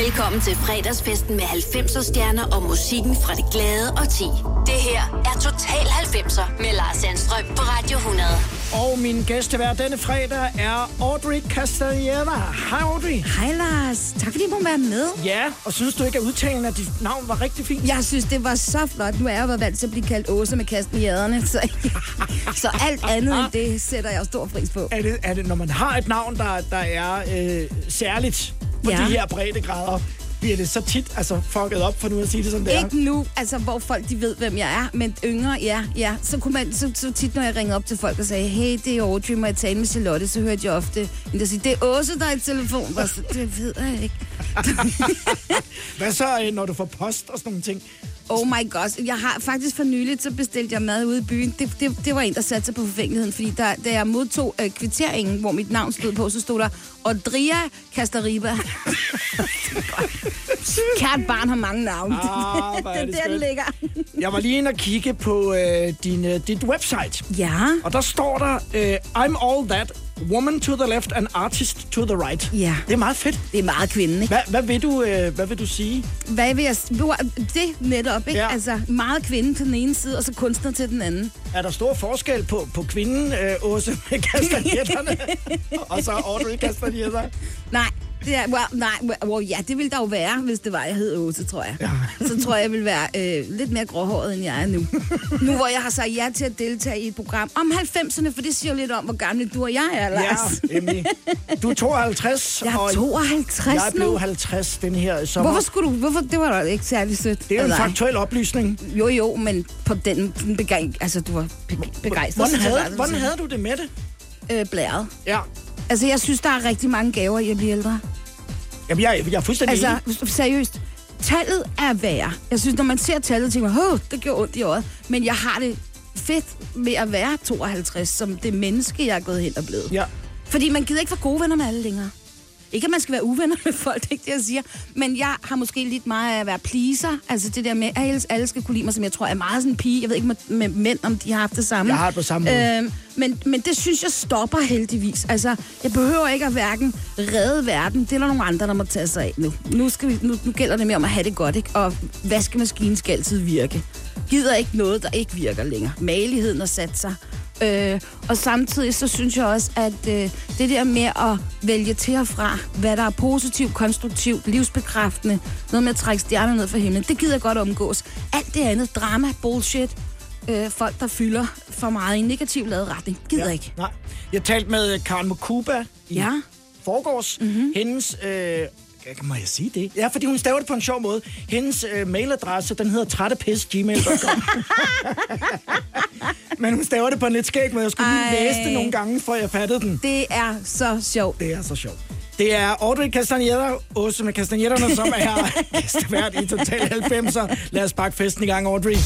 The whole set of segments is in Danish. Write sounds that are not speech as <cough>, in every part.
Velkommen til fredagsfesten med 90'er stjerner og musikken fra det glade og ti. Det her er Total 90'er med Lars Sandstrøm på Radio 100. Og min gæstevær denne fredag er Audrey Castaneda. Hej Audrey. Hej Lars. Tak fordi du må være med. Ja, og synes du ikke, at udtalen af dit navn var rigtig fint? Jeg synes, det var så flot. Nu er jeg jo vant til at blive kaldt Åse med kasten i aderne, så, så alt andet end det sætter jeg stor pris på. Er det, er det når man har et navn, der, der er øh, særligt på Ja. de her breddegrader, bliver det så tit altså, fucket op, for nu at sige det som det er? Ikke nu, altså hvor folk de ved, hvem jeg er, men yngre, ja, ja. Så, kunne man, så, så tit, når jeg ringede op til folk og sagde, hey, det er Audrey, må jeg tale med Charlotte, så hørte jeg ofte en, der siger, det er Åse, der er i telefon. Og så, det ved jeg ikke. <laughs> Hvad så, øh, når du får post og sådan nogle ting? Oh my god. Jeg har faktisk for nyligt, så bestilte jeg mad ude i byen. Det, det, det var en, der satte sig på forfængeligheden, fordi der, da jeg modtog øh, kvitteringen, hvor mit navn stod på, så stod der Odria Castariba. <laughs> Kært barn har mange navne. Ah, <laughs> er det er der, den ligger. Jeg var lige inde og kigge på øh, din, øh, dit website, Ja. og der står der, øh, I'm all that, woman to the left and artist to the right. Ja. Det er meget fedt. Det er meget kvinde, ikke? Hvad, hvad, vil, du, øh, hvad vil du sige? Hvad vil jeg... Det netop, ikke? Ja. Altså, meget kvinde til den ene side, og så kunstner til den anden. Er der stor forskel på, på kvinden, øh, Åse med <laughs> kastanjetterne, <laughs> og så Audrey Castaneda? Nej, det er, well, nej, well, ja, det ville der jo være, hvis det var, jeg hed Åse, tror jeg. Ja. Så tror jeg, jeg ville være øh, lidt mere gråhåret, end jeg er nu. nu hvor jeg har sagt ja til at deltage i et program om 90'erne, for det siger jo lidt om, hvor gamle du og jeg er, Lars. Ja, Emily. Du er 52, Jeg er og 52 jeg nu. blev 50 den her sommer. Hvorfor skulle du... Hvorfor, det var da ikke særlig sødt. Det er jo en faktuel oplysning. Jo, jo, men på den, den begej, altså, du var be- begejstret. Hvordan jeg havde, hvordan havde du det med det? Øh, blæret. Ja. Altså, jeg synes, der er rigtig mange gaver i at blive ældre. Jamen, jeg, jeg er fuldstændig Altså, enig. seriøst. Tallet er værd. Jeg synes, når man ser tallet, tænker man, "Åh, det gjorde ondt i øjet. Men jeg har det fedt med at være 52, som det menneske, jeg er gået hen og blevet. Ja. Fordi man gider ikke være gode venner med alle længere. Ikke, at man skal være uvenner med folk, det er ikke det, jeg siger. Men jeg har måske lidt meget af at være pleaser. Altså det der med, at alle- alle skal kunne lide mig, som jeg tror er meget sådan en pige. Jeg ved ikke med, med mænd, om de har haft det samme. Jeg har det på samme måde. Øhm, men, men det synes jeg stopper heldigvis. Altså, jeg behøver ikke at hverken redde verden. Det er der nogle andre, der må tage sig af nu. Nu, skal vi, nu, nu gælder det mere om at have det godt, ikke? Og vaskemaskinen skal altid virke. Gider ikke noget, der ikke virker længere. Maligheden har sat sig. Øh, og samtidig så synes jeg også, at øh, det der med at vælge til og fra, hvad der er positivt, konstruktivt, livsbekræftende, noget med at trække stjerner ned fra himlen, det gider jeg godt omgås. Alt det andet, drama, bullshit, øh, folk, der fylder for meget i en negativ lavet retning, gider ja. ikke. Nej. Jeg talte med Karen Mokuba i Ja. forgårs. Mm-hmm. Hendes... Øh, må jeg sige det? Ja, fordi hun staver det på en sjov måde. Hendes øh, mailadresse, den hedder trættepis.gmail.com. <laughs> Men hun staver det på en lidt skæg måde. Jeg skulle lige Ej. læse det nogle gange, før jeg fattede den. Det er så sjovt. Det er så sjovt. Det er Audrey Castaneda, Åse med Castanetterne, som er <laughs> gæstevært i Total 90'er. Lad os pakke festen i gang, Audrey.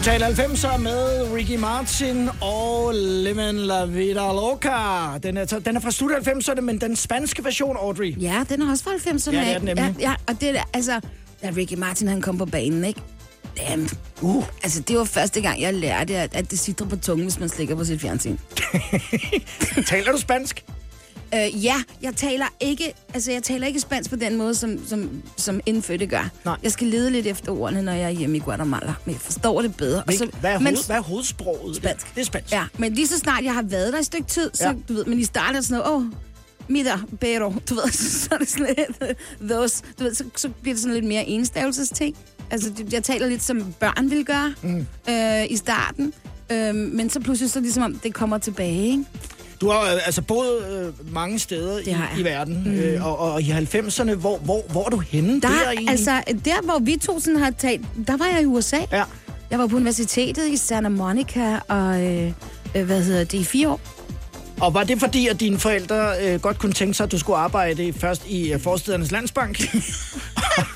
Total 90'er med Ricky Martin og Lemon La Vida Loca. Den er, den er fra slut 90'erne, men den spanske version, Audrey. Ja, den er også fra 90'erne. Ja, det er den nemlig. Ja, ja, og det er, altså, da Ricky Martin han kom på banen, ikke? Damn. Uh. Altså, det var første gang, jeg lærte, at, at det sidder på tungen, hvis man slikker på sit fjernsyn. <laughs> <laughs> Taler du spansk? Øh, ja, jeg taler ikke, altså jeg taler ikke spansk på den måde, som, som, som indfødte gør. Nej. Jeg skal lede lidt efter ordene, når jeg er hjemme i Guatemala, men jeg forstår det bedre. Og Hvil, hvad, er men- hoved, hvad er hovedsproget? Spansk. Det er spansk. Ja, men lige så snart jeg har været der et stykke tid, så, Ja. du ved, men i starten sådan noget, åh, oh, Mira, pero, du ved, <laughs> så er det sådan lidt, those, du ved, så, så bliver det sådan lidt mere enstavelsesting. Altså, jeg taler lidt som børn vil gøre mm. øh, i starten, øh, men så pludselig så er det ligesom om, det kommer tilbage, ikke? Du har øh, altså boet øh, mange steder i, i verden, mm. øh, og, og i 90'erne, hvor, hvor, hvor er du henne Der, egentlig? altså, der hvor vi to sådan har talt, der var jeg i USA. Ja. Jeg var på universitetet i Santa Monica, og øh, øh, hvad hedder det, i fire år. Og var det fordi, at dine forældre øh, godt kunne tænke sig, at du skulle arbejde først i øh, Forstedernes Landsbank? <laughs>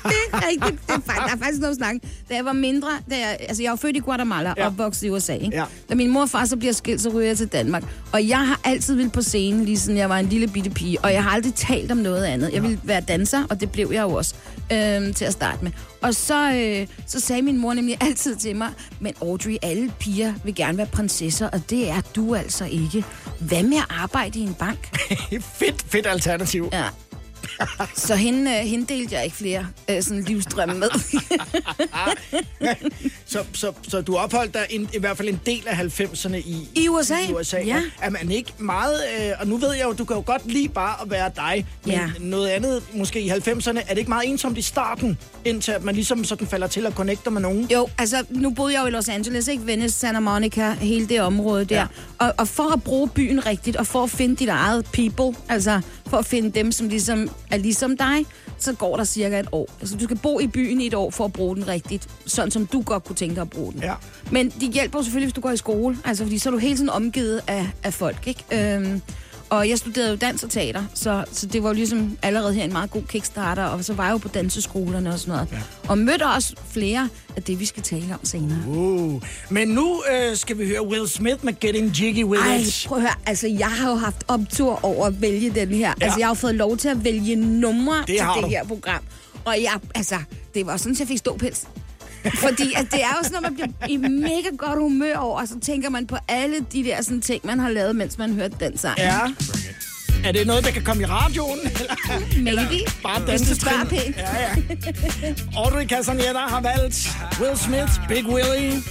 Det er rigtigt. Det er, der er faktisk noget snak. Da jeg var mindre, da jeg, altså jeg var født i Guatemala og Ja. opvokset i USA. Ikke? Ja. Da min mor og far så bliver skilt, så ryger jeg til Danmark. Og jeg har altid ville på scenen, lige siden jeg var en lille bitte pige. Og jeg har aldrig talt om noget andet. Jeg ville være danser, og det blev jeg jo også øhm, til at starte med. Og så, øh, så sagde min mor nemlig altid til mig, men Audrey, alle piger vil gerne være prinsesser, og det er du altså ikke. Hvad med at arbejde i en bank? <laughs> fedt, fedt alternativ. Ja. Så hende, øh, hende delte jeg ikke flere øh, sådan livsdrømme med. <laughs> Så, så, så du opholdt dig en, i hvert fald en del af 90'erne i, I USA? i USA. Ja. Er man ikke meget... Øh, og nu ved jeg jo, du kan jo godt lide bare at være dig, men Ja. noget andet måske i 90'erne, er det ikke meget ensomt i starten, indtil at man ligesom sådan falder til og connecter med nogen? Jo, altså nu boede jeg jo i Los Angeles, ikke? Venice, Santa Monica, hele det område der. Ja. Og, og for at bruge byen rigtigt, og for at finde dit eget people, altså for at finde dem, som ligesom er ligesom dig, så går der cirka et år. Altså du skal bo i byen i et år for at bruge den rigtigt, sådan som du godt kunne tænke dig at bruge den. Ja. Men de hjælper jo selvfølgelig, hvis du går i skole, altså fordi så er du hele tiden omgivet af, af folk, ikke? Øhm, og jeg studerede jo dans og teater, så, så det var jo ligesom allerede her en meget god kickstarter, og så var jeg jo på danseskolerne og sådan noget. Ja. Og mødte også flere af det, vi skal tale om senere. Uh. Men nu øh, skal vi høre Will Smith med Getting Jiggy With Ej, It. prøv at høre, altså jeg har jo haft optur over at vælge den her. Ja. Altså jeg har jo fået lov til at vælge numre Det til det du. her program. Og jeg, altså, det var sådan, at jeg fik ståpels. Fordi at det er jo sådan, at man bliver i mega godt humør over, og så tænker man på alle de der sådan, ting, man har lavet, mens man hørte den sang. Ja. Er det noget, der kan komme i radioen? Eller, Maybe. bare Hvis du spørger pænt. Ja, ja. Audrey Castaneda har valgt Will Smith, Big Willie.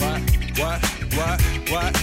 What? What? What? What?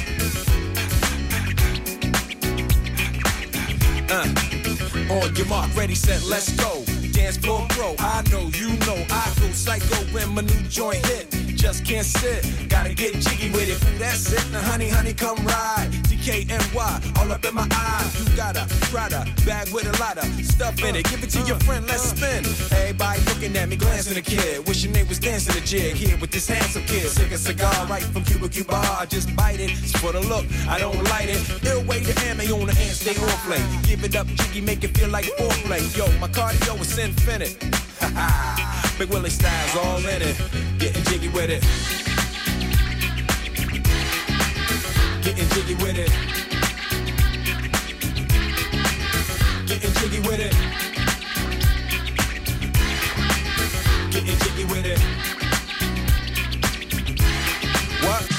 Uh. On your mark, ready, set, let's go. Dance floor pro, I know, you know, I go psycho when my new joint hit. Just can't sit, gotta get jiggy with it. That's it, now honey, honey, come ride. DKNY, all up in my eyes. You got a Prada bag with a lot of stuff in it. Give it to your friend, let's spin. Everybody looking at me, glancing a kid. Wishing they was dancing a jig here with this handsome kid. Sick a cigar right from Cuba Cuba. I just bite it. It's for the look, I don't light it. Ill way to ammo on the hand, stay on play. Give it up, jiggy, make it feel like foreplay. Yo, my cardio is infinite. <laughs> Big Willie style's all in it. Getting jiggy with it. Getting jiggy with it. Getting jiggy with it. Getting jiggy with it. What?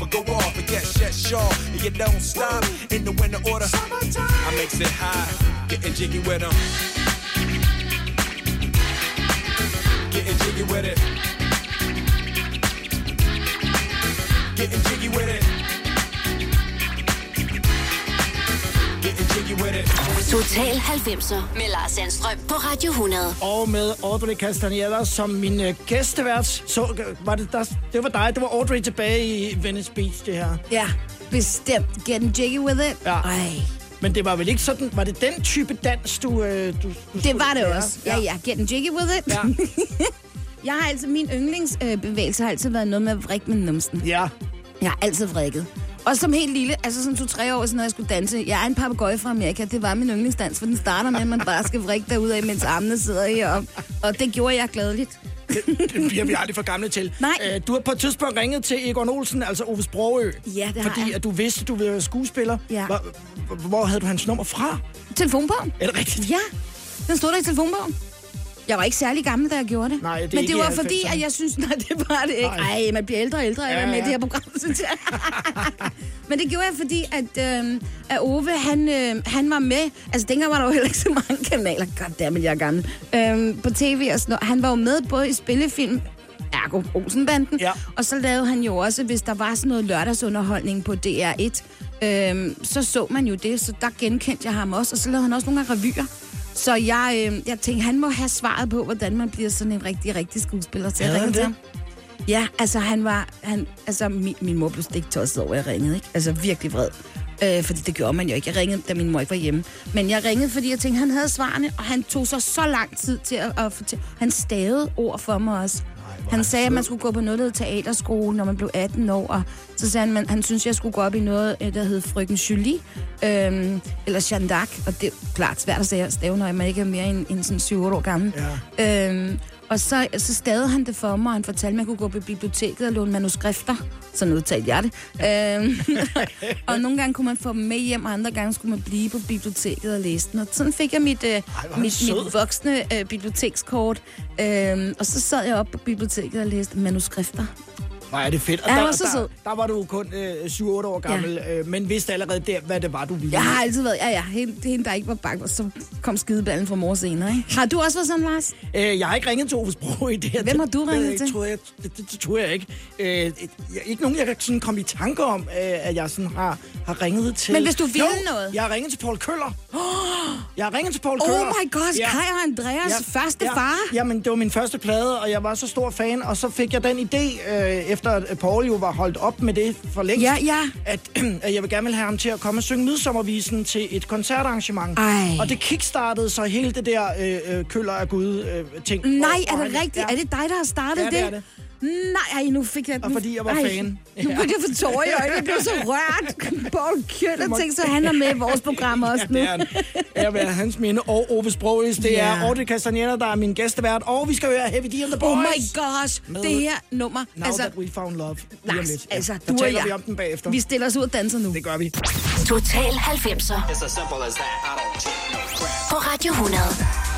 or go off. And yes, yes, sure. And you don't stop in the winter order. I makes it high, getting jiggy with them. Getting jiggy with it. Getting jiggy with it. Total 90'er med Lars Sandstrøm på Radio 100. Og med Audrey Castaneda som min øh, gæstevært. Så øh, var det, der, det var dig, det var Audrey tilbage i Venice Beach, det her. Ja, bestemt. Getting jiggy with it. Ja. Ej. Men det var vel ikke sådan, var det den type dans, du... Øh, du, du Det var det lære? også. Ja, ja. Getting jiggy with it. Ja. <laughs> jeg har altid, min yndlingsbevægelse har altid været noget med at vrikke med numsen. Ja. Jeg har altid vrikket. Og som helt lille, altså som to-tre år siden, når jeg skulle danse. Jeg er en papegøje fra Amerika. Det var min yndlingsdans, for den starter med, at man bare skal vrikke derud af, mens armene sidder i. Og, og det gjorde jeg gladeligt. Det bliver vi aldrig for gamle til. Nej. Øh, du har på et tidspunkt ringet til Egon Olsen, altså Ove Sprogø. Ja, det har Fordi jeg. at du vidste, du ville være skuespiller. Ja. Hvor, hvor- hvor havde du hans nummer fra? Telefonbogen? Er det rigtigt? Ja, den stod der i telefonbogen. Jeg var ikke særlig gammel, da jeg gjorde det. Nej, det Men det var fordi, 90'erne. at jeg synes... Nej, det var det ikke. Nej. Ej, man bliver ældre og ældre af Ja, ja, med det her program, <laughs> synes jeg. Men det gjorde jeg, fordi at, øh, at Ove, han, øh, han var med. Altså, dengang var der jo heller ikke så mange kanaler. Goddammit, jeg er gammel. Øh, på tv og sådan noget. Han var jo med både i spillefilm, Ergo Olsenbanden. Ja. Og så lavede han jo også, hvis der var sådan noget lørdagsunderholdning på DR1, øhm, så så man jo det, så der genkendte jeg ham også. Og så lavede han også nogle gange revyer. Så jeg, øh, jeg tænkte, han må have svaret på, hvordan man bliver sådan en rigtig, rigtig skuespiller. Så jeg han ringede til ham. Ja, altså han var... Han, altså min, min mor blev stik tosset over, at jeg ringede, ikke? Altså virkelig vred. Øh, fordi det gjorde man jo ikke. Jeg ringede, da min mor ikke var hjemme. Men jeg ringede, fordi jeg tænkte, han havde svarene, og han tog så så lang tid til at, at fortælle. Han stavede ord for mig også. Han sagde, at man skulle gå på noget, teaterskole, når man blev 18 år. Og så sagde han, at han synes, jeg skulle gå op i noget, øh, der hed Frøken Julie, øhm, eller Jeanne d'Arc. Og det er klart svært at stave, når man ikke er mere end, end sådan 7 år gammel. Ja. Øhm, og så, så stavede han det for mig, og han fortalte mig, at jeg kunne gå på biblioteket og låne manuskrifter. Sådan udtalte jeg det. Øhm, <laughs> og nogle gange kunne man få dem med hjem, og andre gange skulle man blive på biblioteket og læse den. Og sådan fik jeg mit, øh, han mit, sød. mit voksne øh, bibliotekskort. Øhm, og så sad jeg op på biblioteket og læste manuskrifter. Hvor er det fedt. Og Ja, der, var så der, sød. der var du kun øh, 7-8 år gammel, ja. øh, men vidste allerede der, hvad det var, du ville. Jeg har altid været, ja ja, hende, hende der ikke var bange, og så kom skideballen fra mor senere, ikke? Har du også været sådan, Lars? Øh, jeg har ikke ringet til Ove Sprog i det her. Hvem har du Det- ringet det, til? Tror jeg, det, det, det tror jeg ikke. Øh, jeg, ikke nogen, jeg kan sådan komme i tanke om, øh, at jeg sådan har, har ringet til. Men hvis du ville jo, noget? jeg har ringet til Paul Køller. <gasps> Jeg har ringet til Paul Oh Køller. my god, Kai og Andreas første ja, far. Jamen, det var min første plade, og jeg var så stor fan, og så fik jeg den idé, øh, efter at Paul jo var holdt op med det for længst, Ja, ja. At, <clears throat> at jeg vil gerne vil have ham til at komme og synge Midsommervisen til et koncertarrangement. Ej. Og det kickstartede så hele det der øh, øh, køller af Gud øh, ting. Nej, Og- er det rigtigt? Ja. Er det dig, der har startet Ja, det er det. Nej, ej, nu fik jeg... Og nu, fordi jeg var ej, fan. Nu Ja. begyndte jeg få tårer i øjnene. Jeg blev så rørt. Paul Kjøller tænkte så, han er med i vores program også nu. Det er han. Jeg hans minde og Ove Sprogis. Det Ja. er Audrey Castaneda, der er min gæstevært. Og vi skal høre Heavy D and the Boys. Oh my gosh, Med det her nummer. Now altså, that we found love. Lars, lidt. altså, Der du og jeg. vi om den bagefter. Vi stiller os ud og danser nu. Det gør vi. Total 90'er It's as simple as that. I don't cheat, no crap. på Radio 100.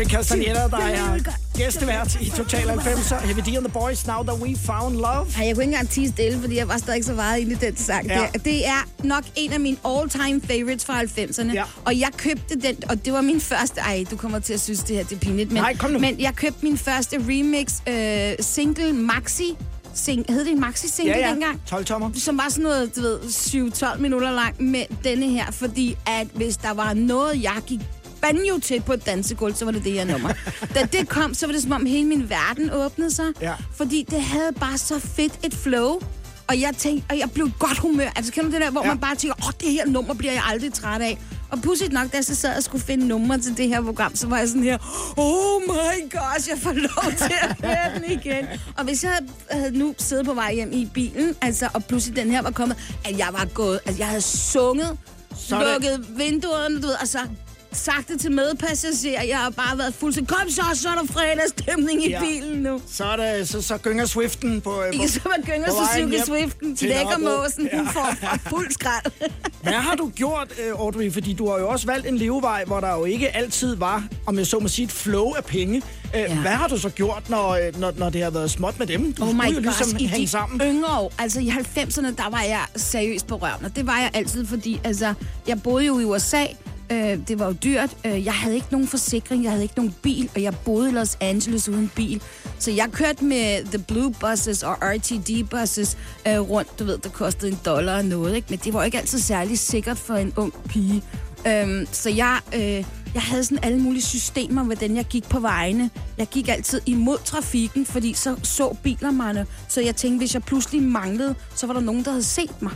Audrey Castaneda, der er gæstevært i Total 90'er. Heavy D and the Boys, Now That We Found Love. Ej, jeg kunne ikke engang tige stille, fordi jeg var stadig ikke så meget inde i den sang. Ja. Det, det er nok en af mine all-time favorites fra 90'erne. Ja. Og jeg købte den, og det var min første... Ej, du kommer til at synes, det her det er pinligt. Men, Nej, kom nu. Men jeg købte min første remix øh, single maxi. Sing, hed det en maxi-single Ja, ja. dengang? 12 tommer. som var sådan noget, du ved, 7-12 minutter lang med denne her, fordi at hvis der var noget, jeg gik banjo til på et dansegulv, så var det det her nummer. <laughs> da det kom, så var det som om hele min verden åbnede sig, Ja. fordi det havde bare så fedt et flow. Og jeg tænkte, og jeg blev godt humør. Altså, kender du det der, hvor Ja. man bare tænker, åh, det her nummer bliver jeg aldrig træt af. Og pudsigt nok, da jeg så sad og skulle finde numre til det her program, så var jeg sådan her, oh my gosh, jeg får lov til at høre den igen. Og hvis jeg havde, nu siddet på vej hjem i bilen, altså, og pludselig den her var kommet, at jeg var gået, altså jeg havde sunget, Så er det- lukket vinduerne, du ved, og så sagt det til medpassagerer. Jeg har bare været fuldstændig, kom så, så er der fredagsstemning i Ja. bilen nu. Så, er det, så, så gynger Swiften på... Ikke så man gynger på Suzuki hjem Swiften, til lækkermåsen, Nørrebro. hun får fra fuld skrald. <laughs> Hvad har du gjort, øh, Audrey? Fordi du har jo også valgt en levevej, hvor der jo ikke altid var, om jeg så må sige, et flow af penge. Øh, Ja. Hvad har du så gjort, når, øh, når, når det har været småt med dem? Du Oh my jo ligesom gosh, hænge sammen. yngre år, altså i 90'erne, der var jeg seriøst på røven, og det var jeg altid, fordi altså, jeg boede jo i USA, øh, det var jo dyrt, øh, jeg havde ikke nogen forsikring, jeg havde ikke nogen bil, og jeg boede i Los Angeles uden bil, så jeg kørte med The Blue Buses og RTD Buses øh, rundt, du ved, der kostede en dollar og noget, ikke? men det var ikke altid særlig sikkert for en ung pige. Øhm, så jeg, øh, jeg havde sådan alle mulige systemer, hvordan jeg gik på vejene. Jeg gik altid imod trafikken, fordi så så biler mig. Så jeg tænkte, hvis jeg pludselig manglede, så var der nogen, der havde set mig.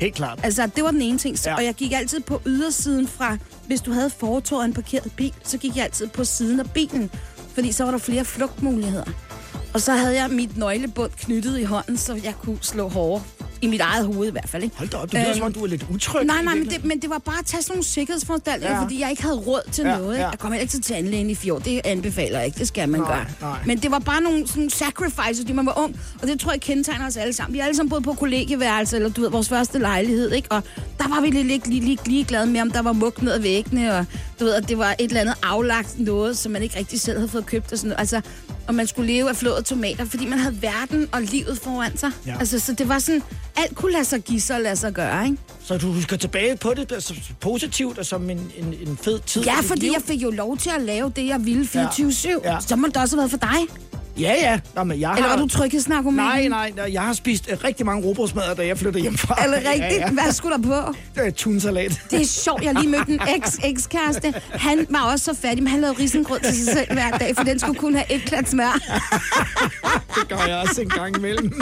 Helt klart. Altså, det var den ene ting. Ja. Og jeg gik altid på ydersiden fra, hvis du havde fortovet en parkeret bil, så gik jeg altid på siden af bilen, fordi så var der flere flugtmuligheder. Og så havde jeg mit nøglebund knyttet i hånden, så jeg kunne slå hårdere. I mit eget hoved i hvert fald, ikke? Hold da op, det lyder Øhm, som om, du er lidt utryg. Nej, nej, men det, men det var bare at tage sådan nogle sikkerhedsforanstaltninger, Ja. fordi jeg ikke havde råd til Ja, noget. Ikke? ja. Jeg kom heller ikke til tandlægen i fjor, det anbefaler jeg ikke, det skal man Nej, gøre. nej. Men det var bare nogle sådan sacrifices, fordi man var ung, og det tror jeg kendetegner os alle sammen. Vi er alle sammen boet på kollegieværelse, eller du ved, vores første lejlighed, ikke? Og der var vi lidt lige, lige, lige, lige glade med, om der var mug ned ad væggene, og du ved, at det var et eller andet aflagt noget, som man ikke rigtig selv havde fået købt og sådan noget. Altså, og man skulle leve af flåede tomater, fordi man havde verden og livet foran sig. Ja. Altså, så det var sådan, alt kunne lade sig give sig og lade sig gøre, ikke? Så du husker tilbage på det altså, positivt og som en, en, en fed tid Ja, fordi liv? jeg fik jo lov til at lave det, jeg ville 24-7. Ja. Ja. Så må det også have været for dig. Ja, ja. Nå, men jeg Eller har... var du tryghedsnarkoman? Nej, nej, nej, jeg har spist øh, rigtig mange robrødsmadder, da jeg flyttede hjemmefra. Er det <laughs> rigtigt? Ja, ja. Hvad skulle der på? Det er tunsalat. Det er sjovt, jeg lige mødt en eks-ekskæreste. Han var også så fattig, men han lavede risengrød til sig selv hver dag, for den skulle kun have et klat smør. <laughs> Det gør jeg også en gang imellem.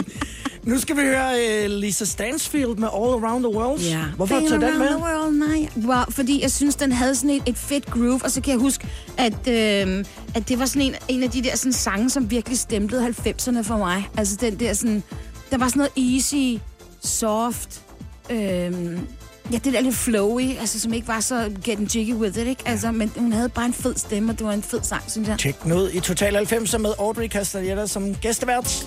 Nu skal vi høre uh, Lisa Stansfield med All Around the World. Hvorfor Feel tager den med? The world, nej. Well, fordi jeg synes, den havde sådan et, et fedt groove, og så kan jeg huske, at, øh, at det var sådan en, en af de der sådan, sange, som virkelig stemplede 90'erne for mig. Altså den der sådan, der var sådan noget easy, soft, øh, ja, det der lidt flowy, altså som ikke var så getting jiggy with it, ikke? Altså, men hun havde bare en fed stemme, og det var en fed sang, synes jeg. Tjek den ud i Total 90 med Audrey Castaneda som gæstevært.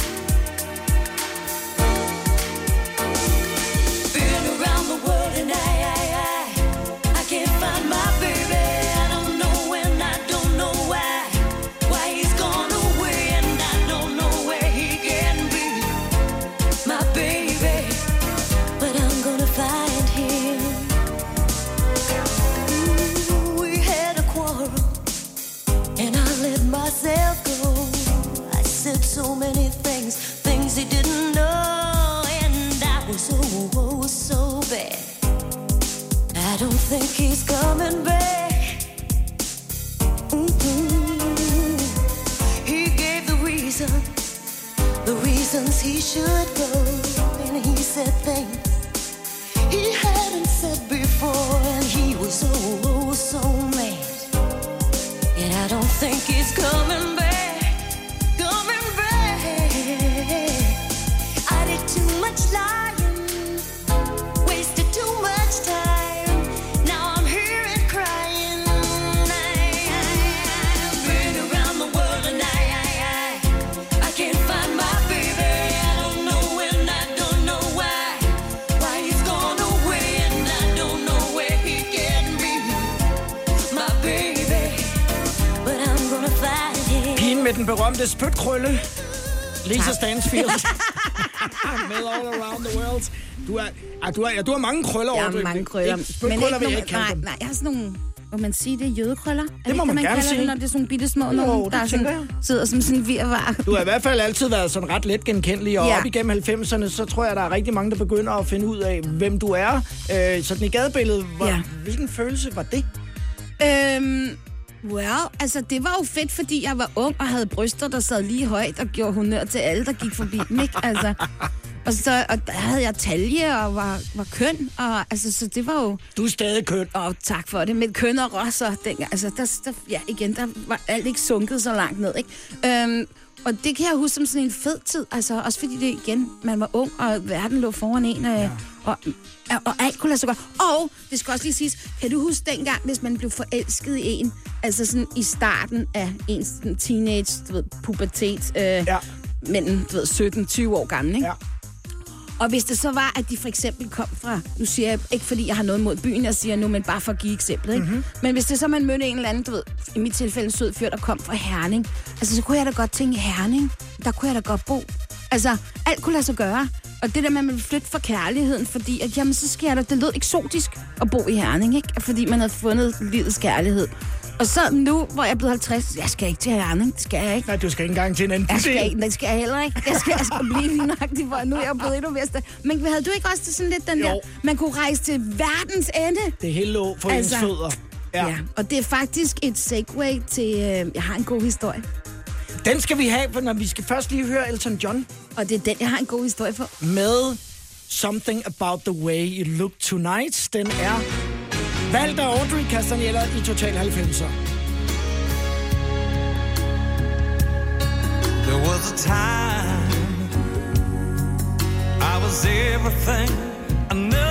He should go, and he said things den berømte spytkrølle. Lisa Stansfield. <laughs> Med All Around the World. Du er, ah, du er, ja, du har mange krøller Jeg over har mange krøller. Spytkrøller vil jeg ikke kalde dem. nej, jeg har sådan nogle... Må man sige, det er jødekrøller? Er det må ikke man gerne kalder sige. Det, når det er sådan bitte små Jo, nogen, det der er sådan, sidder som sådan virvar. Du har i hvert fald altid været sådan ret let genkendelig, og Ja. op igennem 90'erne, så tror jeg, der er rigtig mange, der begynder at finde ud af, hvem du er. Øh, sådan i gadebilledet, hvor, ja. hvilken følelse var det? Øhm, well, altså det var jo fedt, fordi jeg var ung og havde bryster, der sad lige højt og gjorde honør til alle, der gik forbi dem, ikke? Altså, og, så, og der havde jeg talje og var, var køn, og altså, så det var jo... Du er stadig køn. Og tak for det. Med køn og rosser, dengang, altså, der, der, ja, igen, der var alt ikke sunket så langt ned, ikke? Øhm, og det kan jeg huske som sådan en fed tid, altså også fordi det igen, man var ung, og verden lå foran en, øh, og, og, og alt kunne lade sig godt. Og det skal også lige siges, kan du huske dengang, hvis man blev forelsket i en, altså sådan i starten af ens teenage, du ved, pubertet, øh, Ja. mellem, du ved, 17-20 år gammel, ikke? Ja. Og hvis det så var, at de for eksempel kom fra, nu siger jeg ikke, fordi jeg har noget mod byen, jeg siger nu, men bare for at give eksemplet, ikke? Mm-hmm. Men hvis det så, man mødte en eller anden, du ved, i mit tilfælde en sød fyr, der kom fra Herning, altså så kunne jeg da godt tænke, Herning, der kunne jeg da godt bo. Altså, alt kunne lade sig gøre. Og det der med, at man vil flytte for kærligheden, fordi at, jamen, så jeg da, det lød eksotisk at bo i Herning, ikke? Fordi man havde fundet livets kærlighed. Og så nu, hvor jeg er blevet 50, jeg skal ikke til Herning, det skal jeg ikke. Nej, du skal ikke engang til en anden Jeg skal, ikke, det skal jeg heller ikke. Jeg skal, jeg skal blive lige nøjagtig, for nu er jeg blevet endnu mere sta- Men havde du ikke også sådan lidt den Jo. der, man kunne rejse til verdens ende? Det hele lå for altså, ens fødder. Ja. Ja. Og det er faktisk et segue til, øh, jeg har en god historie. Den skal vi have, for når vi skal først lige høre Elton John Og det er den, jeg har en god historie for. med Something About the Way You Look Tonight. Den er valgt af Audrey Castanella i Total 90'er. There was a time I was everything and nothing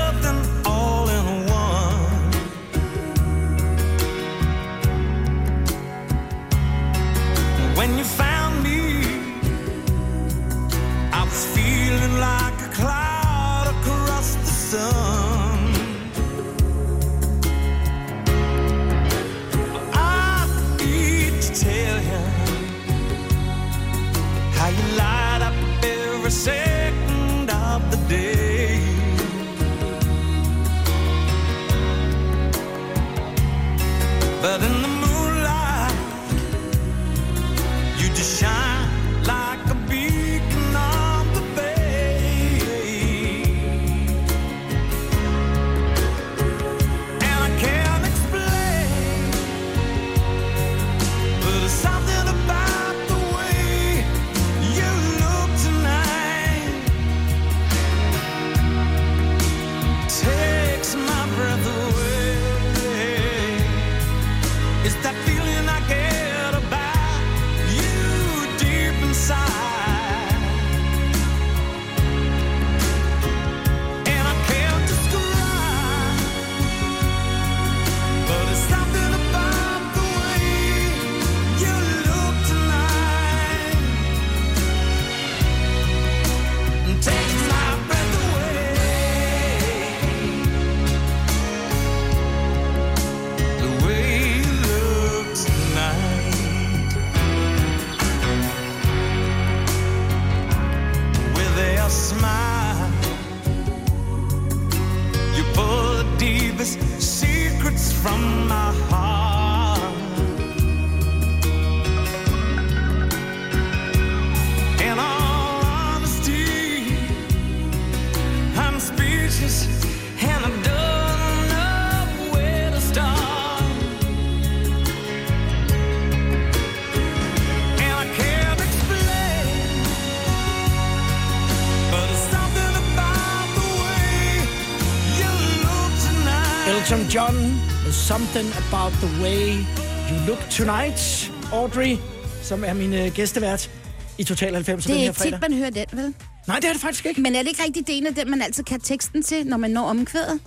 Something About the Way You Look Tonight. Audrey, som er min øh, gæstevært i Total 90 Det den er ikke tit, man hører den, vel? Nej, det er det faktisk ikke. Men er det ikke rigtigt, det ene af dem, man altid kan teksten til, når man når omkvædet?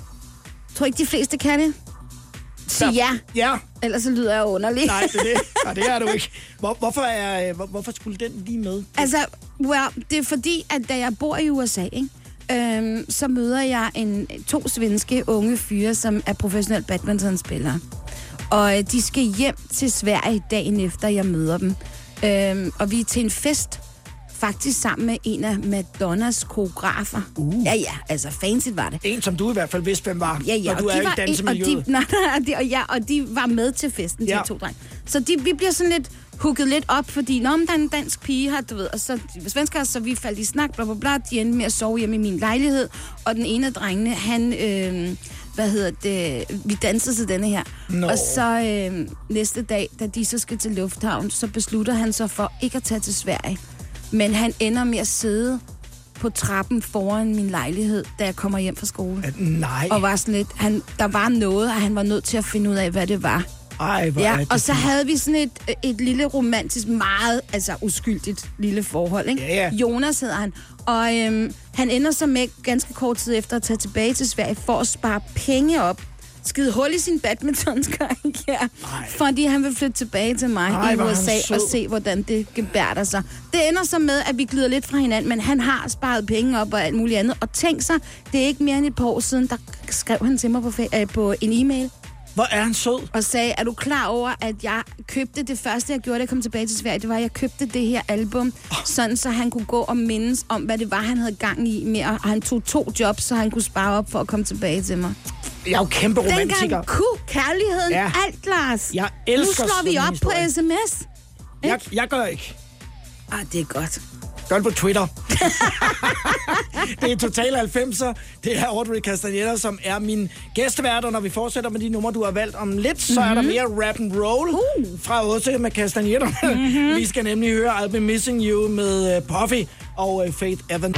Tror ikke, de fleste kan det? Sig ja, Ja, ellers så lyder jeg underlig. nej, det er det. <laughs> Nej, det er du ikke. Hvor, hvorfor, er, øh, hvor, hvorfor skulle den lige med? Altså, well, det er fordi, at da jeg bor i USA, ikke, øhm, så møder jeg en, to svenske unge fyre, som er professionelle badmintonspillere. Og øh, de skal hjem til Sverige dagen efter, jeg møder dem. Øhm, og vi er til en fest, faktisk sammen med en af Madonnas koreografer. Uh. Ja, ja, altså fancy var det. En, som du i hvert fald vidste, hvem var, Ja, ja, når du og er de i var og dansemiljøet. de, <laughs> nej, nej, de, og, ja, og de var med til festen, de Ja. ja. to drenge. Så de, vi bliver sådan lidt hooket lidt op, fordi når der er en dansk pige her, du ved, og så svensker, så vi faldt i snak, bla bla bla, de endte med at sove hjemme i min lejlighed, og den ene af drengene, han, øh, hvad hedder det, vi dansede til denne her. Nå. Og så øh, næste dag, da de så skal til lufthavn, så beslutter han sig for ikke at tage til Sverige. Men han ender med at sidde på trappen foran min lejlighed, da jeg kommer hjem fra skole. At, nej, Og var sådan lidt, han, der var noget, og han var nødt til at finde ud af, hvad det var. Ej, hvor Ja, og så havde vi sådan et, et lille romantisk, meget altså uskyldigt lille forhold. Ikke? Ja, ja. Jonas hedder han. Og øhm, han ender så med ganske kort tid efter at tage tilbage til Sverige for at spare penge op. Skide hul i sin badmintonskarriere, <laughs> fordi han vil flytte tilbage til mig Ej, i USA og se, hvordan det gebærder sig. Det ender så med, at vi glider lidt fra hinanden, men han har sparet penge op og alt muligt andet. Og tænk sig, det er ikke mere end et par år siden, der skrev han til mig på, øh, på en e-mail Hvor er han sød. og sagde, er du klar over, at jeg købte det første, jeg gjorde, da jeg kom tilbage til Sverige, det var, at jeg købte det her album, sådan så han kunne gå og mindes om, hvad det var, han havde gang i med, og han tog to jobs, så han kunne spare op for at komme tilbage til mig. Jeg er jo kæmpe romantiker. Dengang kunne kærligheden Ja. alt, Lars. Jeg elsker Nu slår vi op på historie. sms. Jeg, jeg gør ikke. Ah, det er godt. Gør det på Twitter. <laughs> det er Total 90'er. Det er Audrey Castaneda, som er min gæstevært, og når vi fortsætter med de numre, du har valgt om lidt, så er der mere rap and roll uh. fra Åse med Castaneda. Mm-hmm. <laughs> vi skal nemlig høre I'll Be Missing You med uh, Puffy og uh, Faith Evans.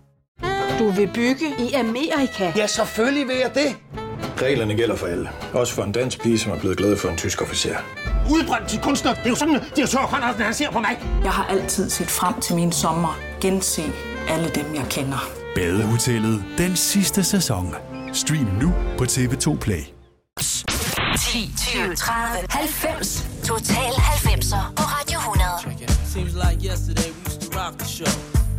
Du vil bygge i Amerika? Ja, selvfølgelig vil jeg det. Reglerne gælder for alle. Også for en dansk pige, som er blevet glad for en tysk officer. Udbrændt til kunstner. Det er jo sådan, at de har tørt, han ser på mig. Jeg har altid set frem til min sommer. Gense alle dem, jeg kender. Badehotellet den sidste sæson. Stream nu på TV2 Play. 10, 20, 30, 90. Total 90'er på Radio 100. Seems like yesterday we used to rock the show.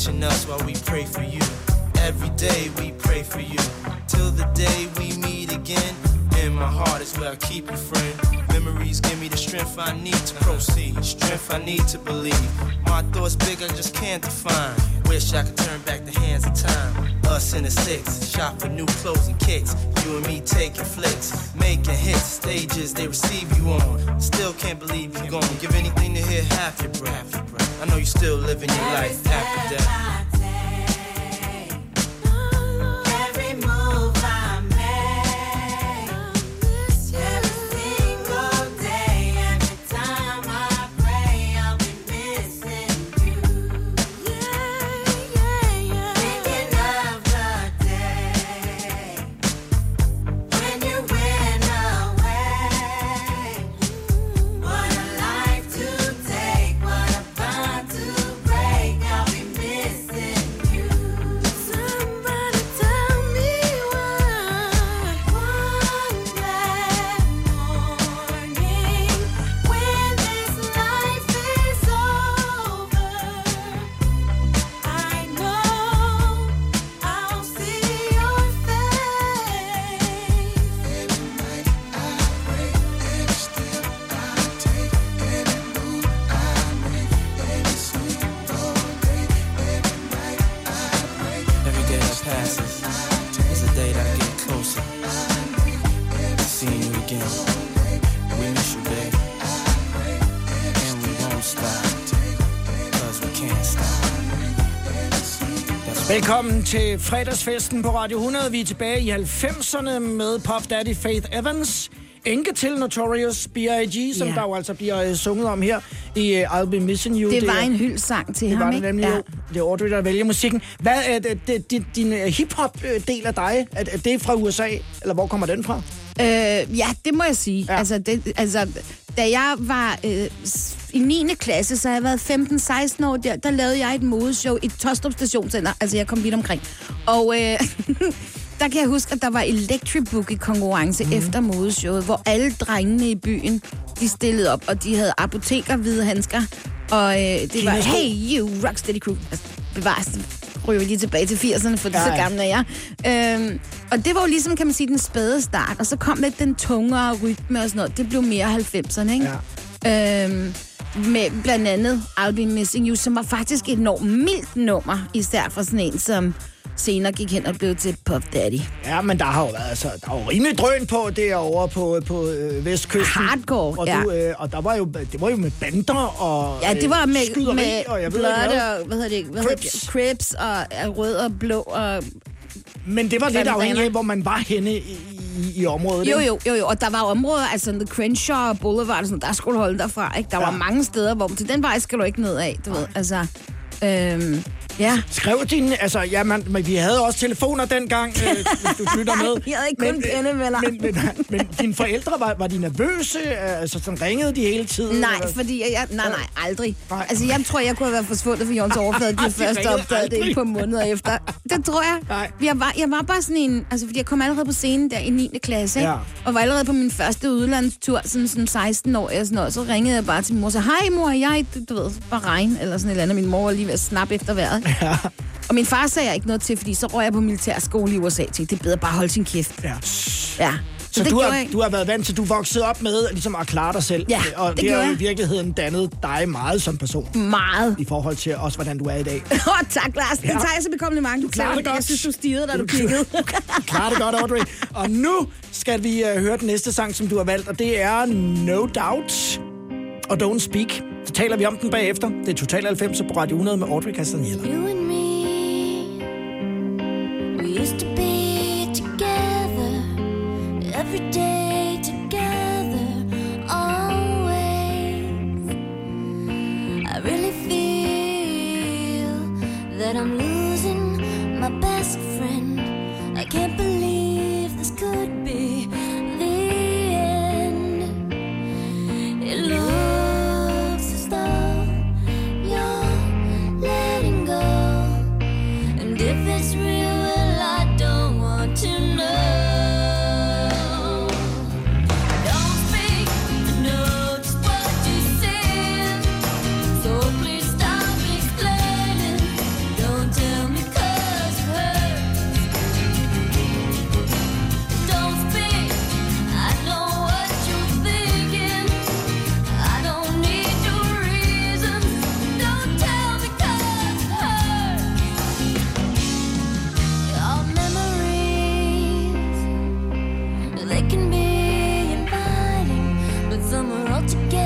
Watching us while we pray for you. Every day we pray for you. Till the day we meet again. In my heart is where I keep you, friend. Memories give me the strength I need to proceed. Strength I need to believe. My thoughts big, I just can't define. Wish I could turn back the hands of time. Us in the six, shop for new clothes and kicks. You and me taking flicks, making hits, stages they receive you on. Still can't believe you're gone. Give anything to hear half your breath. I know you still living your life after death. Velkommen til fredagsfesten på Radio 100. Vi er tilbage i 90'erne med Puff Daddy Faith Evans. Enke til Notorious B.I.G., som Ja. der jo altså bliver øh, sunget om her i uh, I'll Be Missing You. Det var er- en hyldesang til det ham, var det ikke? nemlig, Ja. jo. Det er Audrey, der vælger musikken. Hvad er det, det, det, din øh, hiphop-del af dig? Er, er det fra USA, eller hvor kommer den fra? Øh, ja, det må jeg sige. Ja. Altså, det, altså, da jeg var øh, i 9. klasse, så har jeg været 15-16 år, der, der lavede jeg et modeshow i Tostrup Stationscenter. Altså, jeg kom vidt omkring. Og øh, <laughs> der kan jeg huske, at der var Electric Boogie konkurrence mm. efter modeshowet, hvor alle drengene i byen, de stillede op, og de havde apoteker hvide handsker. Og øh, det var, Kinasko. hey you, Rocksteady Crew. Altså, bevares, ryger lige tilbage til 80'erne, for Ja, så gamle er jeg. Øhm, og det var jo ligesom, kan man sige, den spæde start. Og så kom lidt den tungere rytme og sådan noget. Det blev mere 90'erne, ikke? Ja. Øhm, med blandt andet I'll Be Missing You, som var faktisk et enormt mildt nummer, især for sådan en, som senere gik hen og blev til Puff Daddy. Ja, men der har jo været, altså, der er jo rimelig drøn på derovre på, på øh, vestkysten. Hardcore, og ja. Du, øh, og der var jo, det var jo med bander og Ja, det var øh, med, skyderi, med og jeg ved blood og, hvad hedder det, hvad Crips. Crips. Hedder det? Crips og, og rød og blå og... Men det var lidt afhængigt af, hvor man var henne i, i, i området. Jo, jo, jo, jo, og der var områder, altså The Crenshaw Boulevard, og sådan, der skulle du holde derfra, ikke? Der ja. var mange steder, hvor til den vej skal du ikke ned af, du ved, altså... Øhm, ja. Skrev din, altså, ja, man, men vi havde også telefoner dengang, øh, <laughs> hvis du lytter med. Jeg havde ikke kun pennevenner. Men, men, men, men dine forældre, var, var de nervøse? Altså, sådan ringede de hele tiden? Nej, eller? fordi jeg, nej, nej, aldrig. Nej. Altså, jeg tror, jeg kunne have været forsvundet fra Jons <laughs> overflade, de De første opdagede det på måneder <laughs> efter. Det tror jeg. Nej. Jeg var, jeg var bare sådan en, altså, fordi jeg kom allerede på scenen der i 9. klasse? Ja. og var allerede på min første udlandstur, sådan som 16 år eller sådan noget. Så ringede jeg bare til min mor og sagde, hej mor, jeg er, du ved, Bahrein, eller sådan et eller andet. Min mor var lige ved at snappe efter vejret. Ja. Og min far sagde jeg ikke noget til, fordi så røg jeg på militærskole i USA til. Det er bedre bare at holde sin kæft. Ja. Ja. Så, det du, har, du har været vant til, du voksede op med ligesom at klare dig selv. Ja, og det det har jo i virkeligheden dannet dig meget som person. Meget. I forhold til også, hvordan du er i dag. <laughs> Åh, oh, tak, Lars. Det Ja. tager jeg som et kompliment. Du klarer det godt. Jeg synes, du stirrede, da du kiggede. <laughs> Klarer det godt, Audrey. Og nu skal vi uh, høre den næste sang, som du har valgt, og det er No Doubt og Don't Speak. Så taler vi om den bagefter. Det er Total 90 på Radio 100 med Audrey Castaneda. You and me, we used to be together every day together, always. I really feel that I'm losing they can be inviting, but some are altogether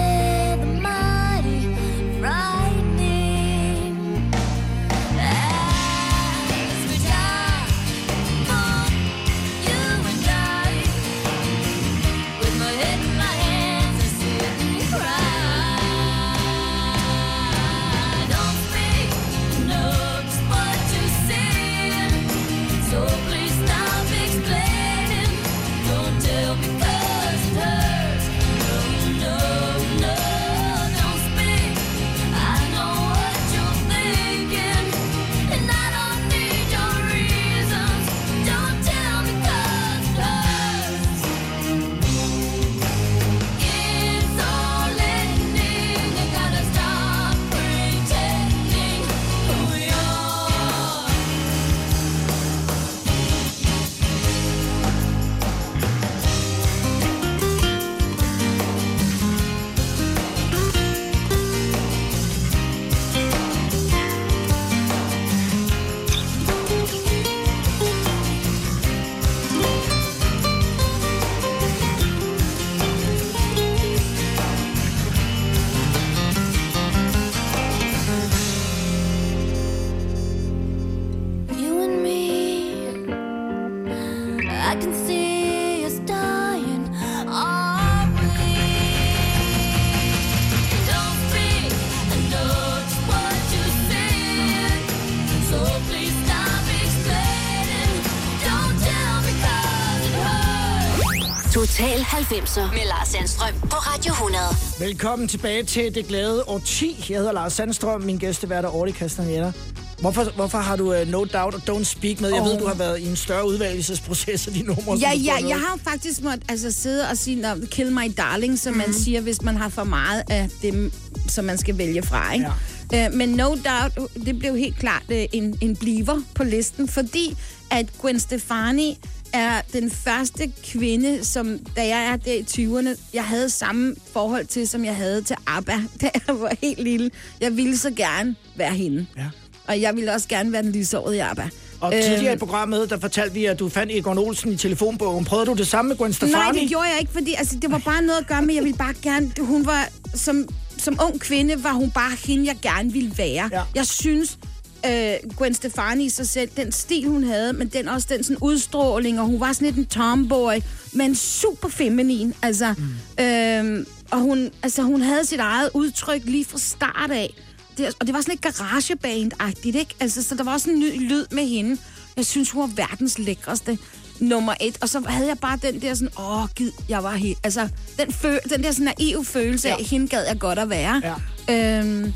90'er med Lars Sandstrøm på Radio 100. Velkommen tilbage til det glade årti. Jeg hedder Lars Sandstrøm, min gæstevært er Orti Castaneda. Hvorfor, hvorfor har du uh, No Doubt og Don't Speak med? Jeg Åh. ved, du har været i en større udvælgelsesproces af de numre. Ja, ja, jeg har faktisk måttet altså, sidde og sige, "Nå, kill my darling, som man siger, hvis man har for meget af dem, som man skal vælge fra. Ikke? Ja. Øh, men no doubt, det blev helt klart øh, en, en bliver på listen, fordi at Gwen Stefani er den første kvinde, som da jeg er der i 20'erne, jeg havde samme forhold til, som jeg havde til ABBA, <laughs> da jeg var helt lille. Jeg ville så gerne være hende. Ja. Og jeg ville også gerne være den lysårede i ABBA. Og tidligere i Øhm, programmet, der fortalte vi, at du fandt Egon Olsen i telefonbogen. Prøvede du det samme med Gwen Stefani? Nej, det gjorde jeg ikke, fordi altså, det var bare noget at gøre med, jeg ville bare gerne... Hun var, som, som ung kvinde, var hun bare hende, jeg gerne ville være. Ja. Jeg synes, øh, Gwen Stefani i sig selv, den stil, hun havde, men den også den sådan udstråling, og hun var sådan lidt en tomboy, men super feminin, altså. Mm. Øh, og hun, altså, hun havde sit eget udtryk lige fra start af. Det, og det var sådan lidt garageband-agtigt, ikke? Altså, så der var også en ny lyd med hende. Jeg synes, hun var verdens lækreste nummer et. Og så havde jeg bare den der sådan, åh, gid, jeg var helt... Altså, den, fø, den der sådan naive følelse ja. af, hende gad jeg godt at være. Ja. Øhm,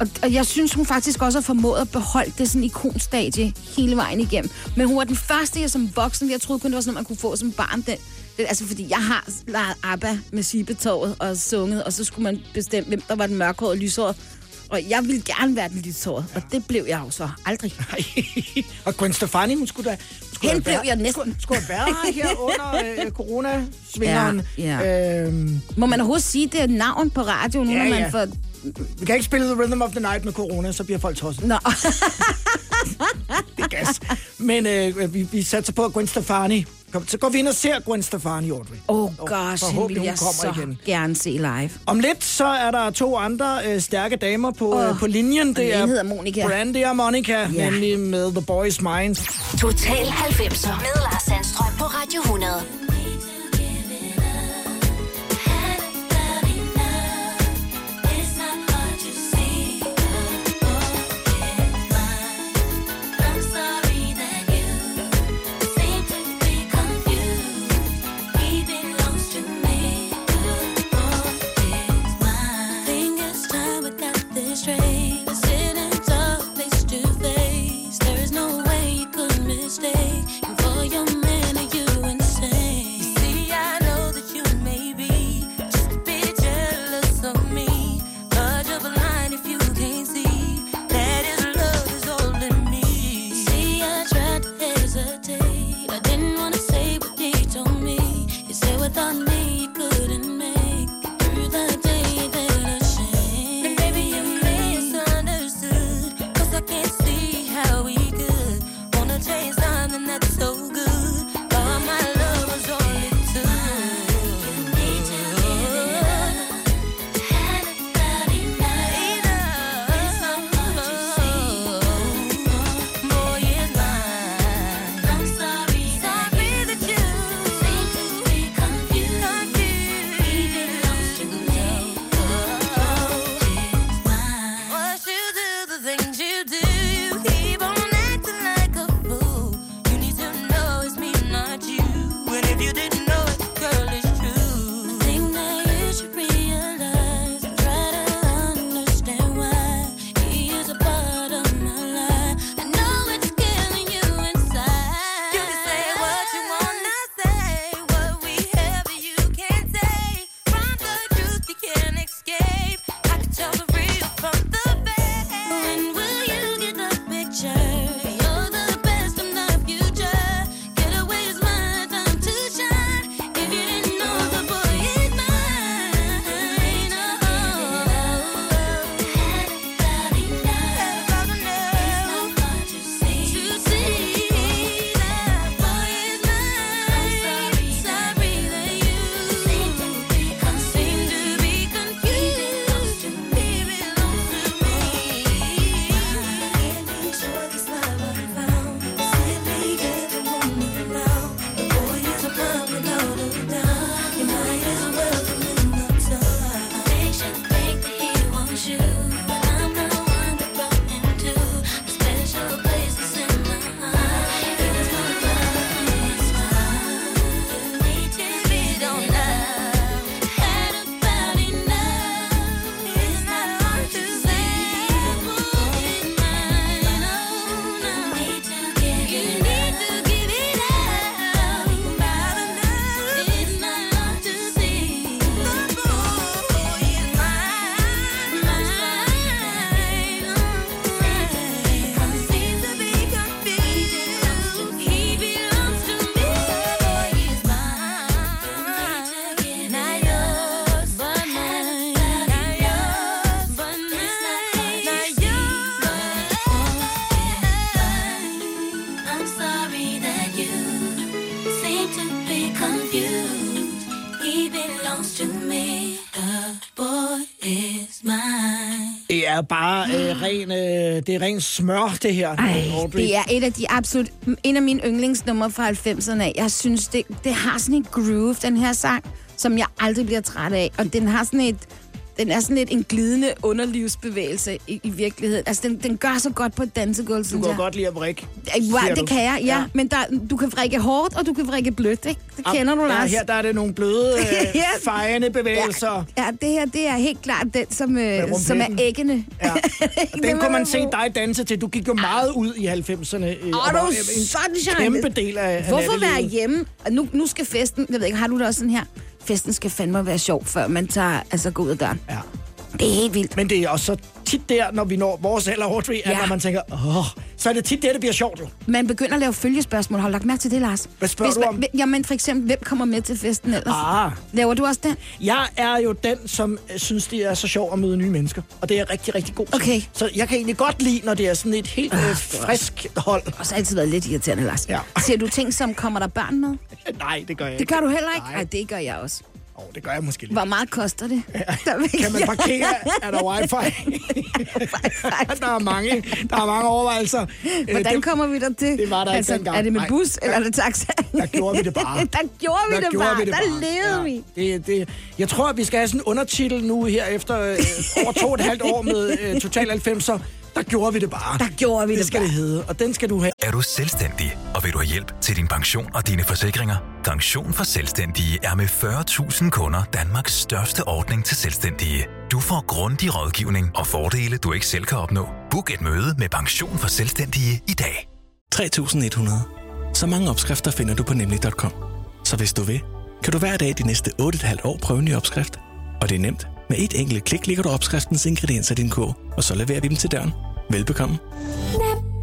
og, og jeg synes, hun faktisk også har formået at beholde det sådan ikonstadie hele vejen igennem. Men hun var den første, jeg som voksen, jeg troede kun, det var sådan, noget, man kunne få som barn. Den, altså, fordi jeg har leget ABBA med Sibetoget og sunget, og så skulle man bestemme, hvem der var den mørkhårede og lyshårede. Og jeg ville gerne være den lyshårede, ja. og det blev jeg jo så aldrig. <laughs> og Gwen Stefani, hun skulle da... Hun skulle Hende blev jeg næsten. Skulle, skulle have været her <laughs> under øh, coronasvingeren. Ja, ja. Øhm, Må man overhovedet sige, det er navn på radioen, Ja, når man ja. får... vi kan ikke spille The Rhythm of the Night med corona, så bliver folk tosset. Nå. <laughs> det er gas. Men øh, vi, vi satser på, at Gwen Stefani... Kom, så går vi ind og ser Gwen Stefani, Audrey. Oh gosh, hende forhåbentlig vil jeg så igen. gerne se live. Om lidt, så er der to andre øh, stærke damer på, Åh, øh, på linjen. og den ene hedder Monica. Brandy og Monica, Ja. ja. nemlig med The Boys Minds. Total 90'er med Lars Sandstrøm på Radio 100. det er ren smør, det her. Ej, det er et af de absolut... En af mine yndlingsnumre fra 90'erne. Jeg synes, det, det har sådan en groove, den her sang, som jeg aldrig bliver træt af. Og den har sådan et... Den er sådan lidt en glidende underlivsbevægelse i, i virkeligheden. Altså, den, den gør så godt på et dansegulv, Du kan jeg. godt lide at vrikke. Ja, det kan jeg, ja. ja. Men der, du kan vrikke hårdt, og du kan vrikke blødt, ikke? Det kender du, ja, Lars. her der er det nogle bløde, <laughs> øh, Ja. fejende bevægelser. Ja, det her, det er helt klart den, som, øh, som er æggende. Ja. <laughs> Og den kunne man se dig danse til. Du gik jo meget ud i 90'erne. øh, og du var er en sunshine. kæmpe del af, Hvorfor være hjemme? Nu, nu skal festen, jeg ved ikke, har du det også sådan her? Festen skal fandme være sjov, før man tager, altså går ud af døren. Ja. Det er helt vildt. Men det er også så tit der, når vi når vores alder, Audrey, at Ja. når man tænker, åh, så er det tit der, det bliver sjovt jo. Man begynder at lave følgespørgsmål. Har du lagt mærke til det, Lars? Hvad spørger du man- om? hvem- Jamen for eksempel, hvem kommer med til festen ellers? Ah. Laver du også den? Jeg er jo den, som øh, synes, det er så sjovt at møde nye mennesker. Og det er jeg rigtig, rigtig god til. Okay. Så jeg kan egentlig godt lide, når det er sådan et helt øh, <laughs> frisk hold. Og så har altid været lidt irriterende, Lars. Ja. Ser du ting som, kommer der børn med? <laughs> Nej, det gør jeg Det ikke. gør du heller ikke? Nej. Nej, det gør jeg også. Oh, det gør jeg måske lidt. Hvor meget koster det? <laughs> Der vil Kan man parkere? <laughs> Er der wifi? <laughs> der er mange, der er mange overvejelser. Øh, Hvordan det, kommer vi der til? det var der ikke dengang. Er det med Nej. bus, eller er det taxa? Der gjorde vi det bare. der gjorde vi Der det gjorde bare. vi det der bare. levede vi. Det, det, jeg tror, at vi skal have sådan en undertitel nu her efter øh, over to og et halvt år med øh, Total 90'er. Der gjorde vi det bare. Der gjorde vi det det skal bare. det hedde, og den skal du have. Er du selvstændig, og vil du have hjælp til din pension og dine forsikringer? Pension for Selvstændige er med 40.000 kunder Danmarks største ordning til selvstændige. Du får grundig rådgivning og fordele, du ikke selv kan opnå. Book et møde med Pension for Selvstændige i dag. 3100. Så mange opskrifter finder du på nemlig.com. Så hvis du vil, kan du hver dag de næste 8,5 år prøve en ny opskrift. Og det er nemt. Med et enkelt klik ligger du opskriftens ingredienser i din kog, og så leverer vi dem til døren. Velbekomme.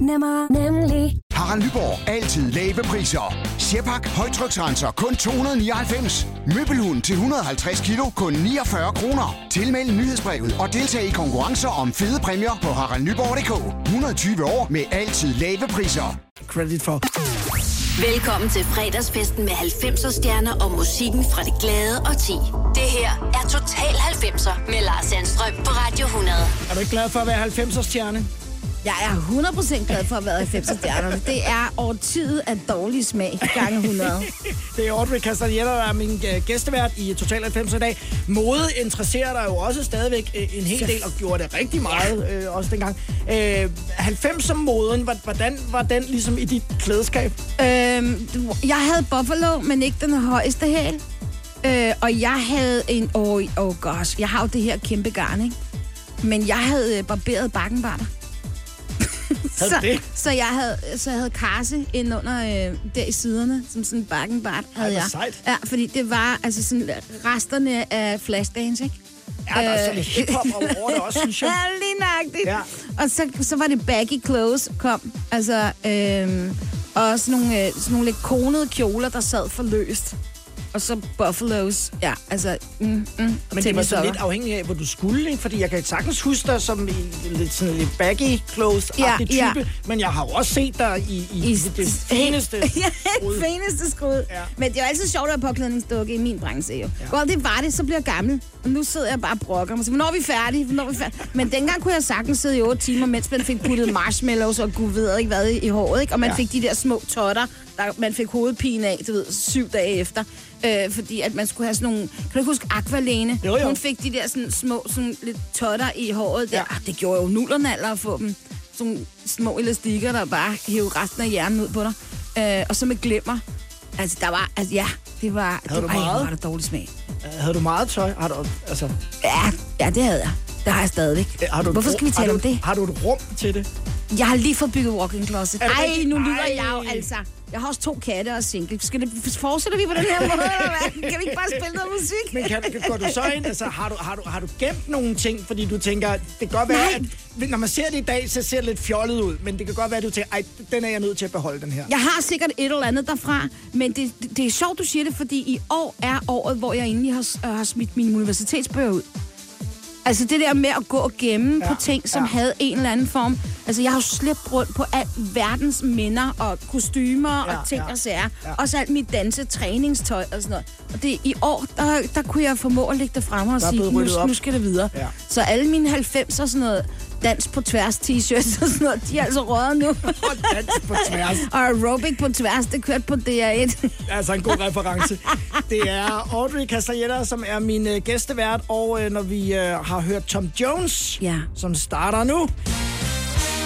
Nemmer, nemlig. Harald Nyborg. Altid lave priser. Sjehpak. Højtryksrenser. Kun 299. Møbelhund til 150 kilo. Kun 49 kroner. Tilmeld nyhedsbrevet og deltag i konkurrencer om fede præmier på haraldnyborg.dk. 120 år med altid lave priser. Credit for. Velkommen til fredagsfesten med 90'er stjerner og musikken fra det glade og ti. Det her er Total 90'er med Lars Sandstrøm på Radio 100. Er du ikke glad for at være 90'er stjerne? Jeg er 100% glad for at være i 90 stjerner. Det er årtiet af dårlig smag gange 100. <laughs> Det er Audrey Castaneda, der er min øh, gæstevært i Total 90 i dag. Mode interesserer dig jo også stadigvæk øh, en hel del, og gjorde det rigtig meget øh, også dengang. Øh, 90'er-moden, hva- hvordan var den ligesom i dit klædeskab? Øhm, jeg havde Buffalo, men ikke den højeste hæl. Øh, og jeg havde en... Åh, oh, oh gosh, jeg har jo det her kæmpe garn, ikke? Men jeg havde øh, barberet bakkenbarter. Havde så, det? så jeg havde, så jeg havde karse ind under øh, der i siderne, som sådan en bakkenbart havde hvor jeg. sejt. Ja, fordi det var altså sådan resterne af Flashdance, ikke? Ja, der er sådan Øh, lidt hiphop over det også, <laughs> synes jeg. Ja, lige nøjagtigt. Ja. Og så, så var det baggy clothes kom. Altså, øhm, og sådan nogle, øh, sådan nogle lidt konede kjoler, der sad for løst. Og så buffalos. Ja, altså... Mm, mm, Men det var sådan lidt afhængig af, hvor du skulle, ikke? Fordi jeg kan sagtens huske dig som i lidt sådan lidt baggy clothes Ja, type, ja. men jeg har jo også set dig i, i, I det fineste. <laughs> ja, det fineste skud. Ja. Men det er jo altid sjovt at være påklædningsdukke i min branche, jo. Ja. Godt, det var det, så bliver jeg gammel. Og nu sidder jeg bare og brokker mig. Så, hvornår er vi færdige? Hvornår er vi færdige? Men dengang kunne jeg sagtens sidde i 8 timer, mens man fik puttet marshmallows og gud ved ikke hvad i, håret, ikke? Og man ja. fik de der små totter, der man fik hovedpine af, du ved, syv dage efter. Øh, fordi at man skulle have sådan nogle... Kan du ikke huske Aqualene? Jo, jo. Hun fik de der sådan små sådan lidt totter i håret der. Ja. Det gjorde jo nullerne at få dem. Sådan små elastikker, der bare hævde resten af hjernen ud på dig. Øh, og så med glimmer. Altså, der var... Altså, ja, det var... Havde det, du ej, meget? hvor var det dårlig smag. Havde du meget tøj? Har du, altså, Ja, ja, det havde jeg. Det har jeg stadigvæk. har du Hvorfor skal vi tale om det? Har du et rum til det? Jeg har lige fået bygget walk-in closet. Ej, nu lyder Ej. jeg jo altså. Jeg har også to katte og single. Skal det, fortsætter vi på den her måde, eller hvad? <laughs> Kan vi ikke bare spille noget musik? Men kan, kan, går du så ind, altså har du, har, du, har du gemt nogle ting, fordi du tænker, det kan godt være, Nej. at når man ser det i dag, så ser det lidt fjollet ud, men det kan godt være, at du tænker, ej, den er jeg nødt til at beholde, den her. Jeg har sikkert et eller andet derfra, men det, det, det er sjovt, du siger det, fordi i år er året, hvor jeg egentlig har, øh, har smidt mine universitetsbøger ud. Altså det der med at gå og gemme ja, på ting, som ja. havde en eller anden form. Altså jeg har jo slæbt rundt på al verdens minder og kostymer ja, og ting ja, og sager. ja. Også alt mit danse træningstøj og sådan noget. Og det, i år, der, der kunne jeg formå at lægge det frem og Der er sige, nu, nu skal det videre. Ja. Så alle mine 90'er sådan noget dans på tværs t-shirts og sådan noget, de er altså røget nu. <laughs> dans på tværs. og aerobic på tværs, det kørte på DR1. <laughs> Altså en god reference. Det er Audrey Castelletta, som er min øh, gæstevært, og øh, når vi øh, har hørt Tom Jones, ja. som starter nu,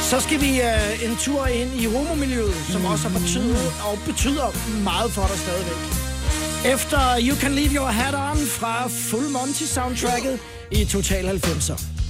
så skal vi øh, en tur ind i homomiljøet, som også har betydet og betyder meget for dig stadigvæk. Efter You Can Leave Your Hat On fra Full Monty soundtracket i Total 90'er.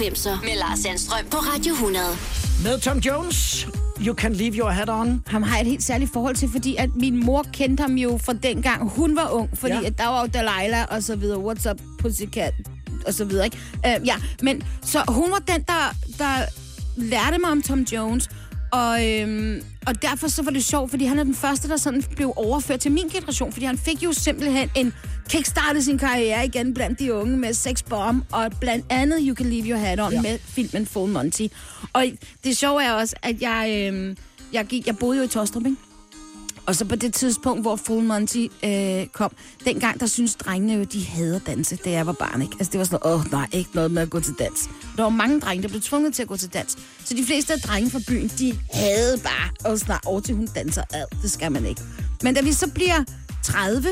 90'er med Lars Sandstrøm på Radio 100. Med Tom Jones You Can Leave Your Hat On. Ham har jeg et helt særligt forhold til, fordi at min mor kendte ham jo fra dengang hun var ung, fordi Ja. at der var jo Delilah og så videre, What's Up Pussycat og så videre, ikke? Uh, ja, men så hun var den, der, der lærte mig om Tom Jones, og, øhm, og derfor så var det sjovt, fordi han er den første, der sådan blev overført til min generation, fordi han fik jo simpelthen en kickstartet sin karriere igen blandt de unge med Sex Bomb, og blandt andet You Can Leave Your Hat On ja. med filmen Full Monty. Og det sjove er også, at jeg, øhm, jeg, gik, jeg boede jo i Tostrup, ikke? Og så på det tidspunkt, hvor Full Monty øh, kom, dengang der synes drengene jo, de hader danse, da jeg var barn, ikke? Altså det var sådan, åh oh, nej, ikke noget med at gå til dans. Der var mange drenge, der blev tvunget til at gå til dans. Så de fleste af drenge fra byen, de havde bare, og snart over til hun danser ad, det skal man ikke. Men da vi så bliver 30,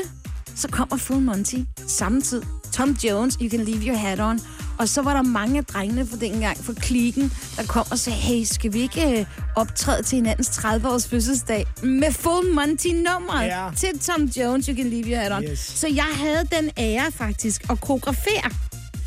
så kommer Full Monty samtidig. Tom Jones, You Can Leave Your Hat On. Og så var der mange af drengene fra dengang, fra klikken, der kom og sagde, hey, skal vi ikke øh, optræde til hinandens 30-års fødselsdag med Full Monty-nummeret Ja. til Tom Jones, You Can Leave Your Hat On. Yes. Så jeg havde den ære faktisk at koreografere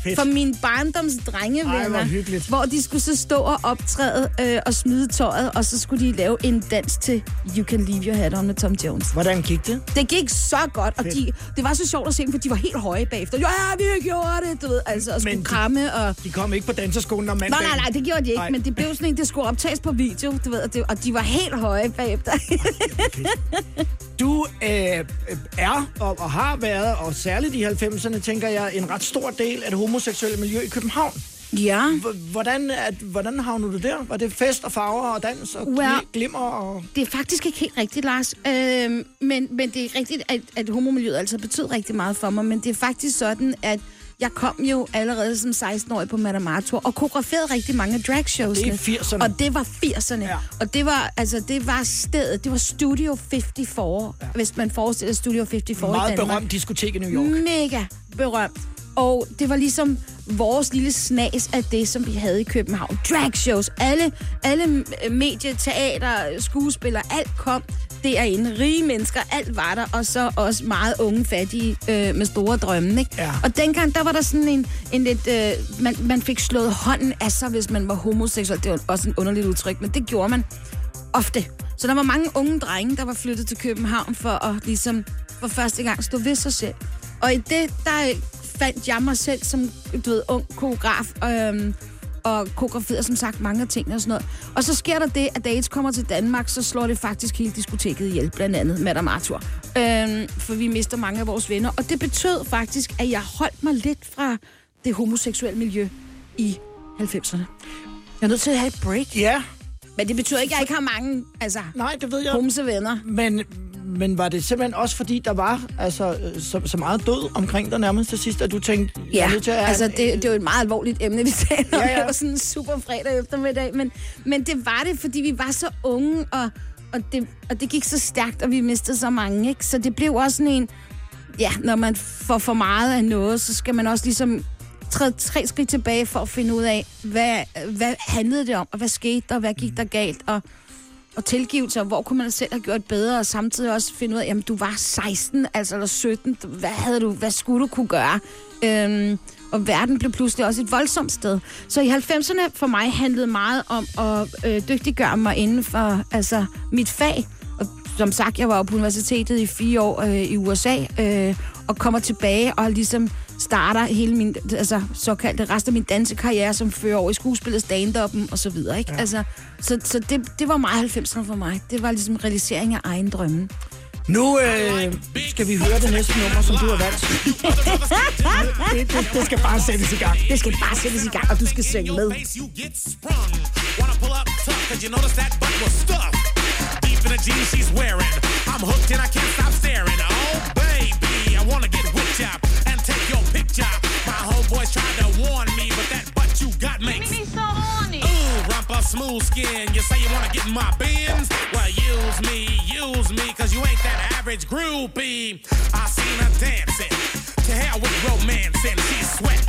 Fedt. for mine barndoms Ej, hvor drengevenner, hvor de skulle så stå og optræde øh, og smide tøjet, og så skulle de lave en dans til You Can Leave Your Hat On med Tom Jones. Hvordan gik det? Det gik så godt, og Fedt. de, det var så sjovt at se dem, for de var helt høje bagefter. Ja, vi har gjort det, du ved, altså, og skulle Men de- kramme, og... De kom ikke på danserskolen om Nej, mandagen. nej, nej, det gjorde de ikke, Nej. men det blev sådan en, det skulle optages på video, du ved, og, det, og de var helt høje bagefter. Du øh, er og, og har været, og særligt i 90'erne, tænker jeg, en ret stor del af det homoseksuelle miljø i København. ja. H- Hvordan, at, hvordan havnede du der? Var det fest og farver og dans og Well- glimmer? Og... Det er faktisk ikke helt rigtigt, Lars. Øhm, men, men det er rigtigt, at, at homomiljøet altså betød rigtig meget for mig. Men det er faktisk sådan, at jeg kom jo allerede som 16-årig på Madame Arthur og koreograferede rigtig mange af dragshowsene. Det er 80'erne. Og det var 80'erne. Ja. Og det var, altså, det var stedet, det var Studio 54, ja. hvis man forestiller Studio 54 i Meget Danmark. berømt diskotek i New York. Mega berømt. Og det var ligesom vores lille snas af det, som vi havde i København. Dragshows, alle, alle medie, teater, skuespillere, alt kom derinde. Rige mennesker, alt var der. Og så også meget unge, fattige øh, med store drømme. Ikke? Ja. Og dengang, der var der sådan en, en lidt... Øh, man, man fik slået hånden af sig, hvis man var homoseksuel. Det var også en underligt udtryk, men det gjorde man ofte. Så der var mange unge drenge, der var flyttet til København for at ligesom for første gang stå ved sig selv. Og i det, der fandt jeg mig selv som du ved, ung koreograf, øhm, og koreograferede som sagt mange ting og sådan noget. Og så sker der det, at da AIDS kommer til Danmark, så slår det faktisk hele diskoteket ihjel, blandt andet Madame Arthur. Øhm, for vi mister mange af vores venner. Og det betød faktisk, at jeg holdt mig lidt fra det homoseksuelle miljø i 90'erne. Jeg er nødt til at have et break. Ja, Men det betyder ikke, at jeg ikke har mange altså, nej, det ved jeg. homsevenner. Men, men var det simpelthen også fordi, der var altså, så, så meget død omkring dig nærmest til sidst, at du tænkte, jeg Ja, er nødt til at altså en- det, det er jo et meget alvorligt emne, vi taler om. Ja, ja. Det var sådan en super fredag eftermiddag. Men, men det var det, fordi vi var så unge, og, og, det, og det gik så stærkt, og vi mistede så mange. Ikke? Så det blev også sådan en... Ja, når man får for meget af noget, så skal man også ligesom træde tre skridt tilbage for at finde ud af, hvad, hvad handlede det om, og hvad skete der, og hvad gik der galt, og, og tilgivelse, og hvor kunne man selv have gjort bedre, og samtidig også finde ud af, jamen du var 16, altså eller 17, hvad havde du, hvad skulle du kunne gøre? Øhm, og verden blev pludselig også et voldsomt sted. Så i 90'erne for mig handlede meget om at øh, dygtiggøre mig inden for altså, mit fag. Og som sagt, jeg var på universitetet i fire år øh, i USA, øh, og kommer tilbage og ligesom starter hele min altså, såkaldte rest af min dansekarriere, som fører over i skuespillet, stand-up'en og så videre. Ikke? Ja. Altså, så så det, det var meget 90'erne for mig. Det var ligesom realisering af egen drømme. Nu øh, skal vi høre det næste nummer, som du har valgt. <laughs> det, det, det skal bare sættes i gang. Det skal bare sættes i gang, og du skal synge med. Deep in the jeans she's wearing. I'm hooked and I can't stop staring. My homeboys tried to warn me, but that butt you got makes me so horny. Ooh, rumpa smooth skin. You say you wanna get in my bins? Well, use me, use me, cause you ain't that average groupie. I seen her dancing. To hell with romance and she's sweat,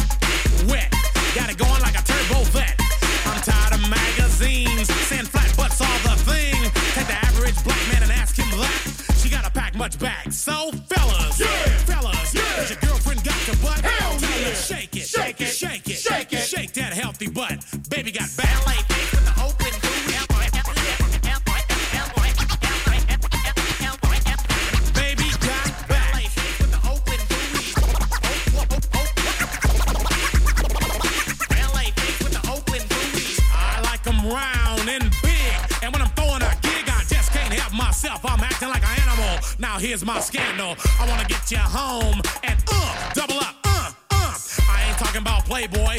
wet. Got it going like a turbo vet. I'm tired of magazines saying flat butts all the thing. Take the average black man and ask him that. She gotta pack much back. So fellas, yeah. fellas, Shake that healthy butt. Baby got ballet kicks in the open. Baby got back. I like them round and big. And when I'm throwing a gig, I just can't help myself. I'm acting like an animal. Now here's my scandal. I wanna get you home and uh, double up. Uh, uh. I ain't talking about Playboy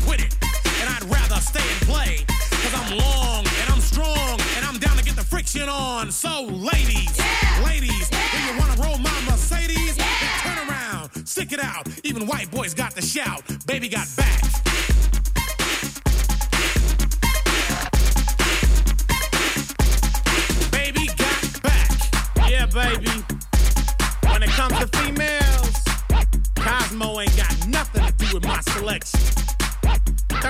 stay and play, cause I'm long and I'm strong, and I'm down to get the friction on. So, ladies, ladies, do you wanna roll my Mercedes? Then turn around, stick it out. Even white boys got the shout. Baby got back. Baby got back. Yeah, baby. When it comes to females, Cosmo ain't got nothing to do with my selection.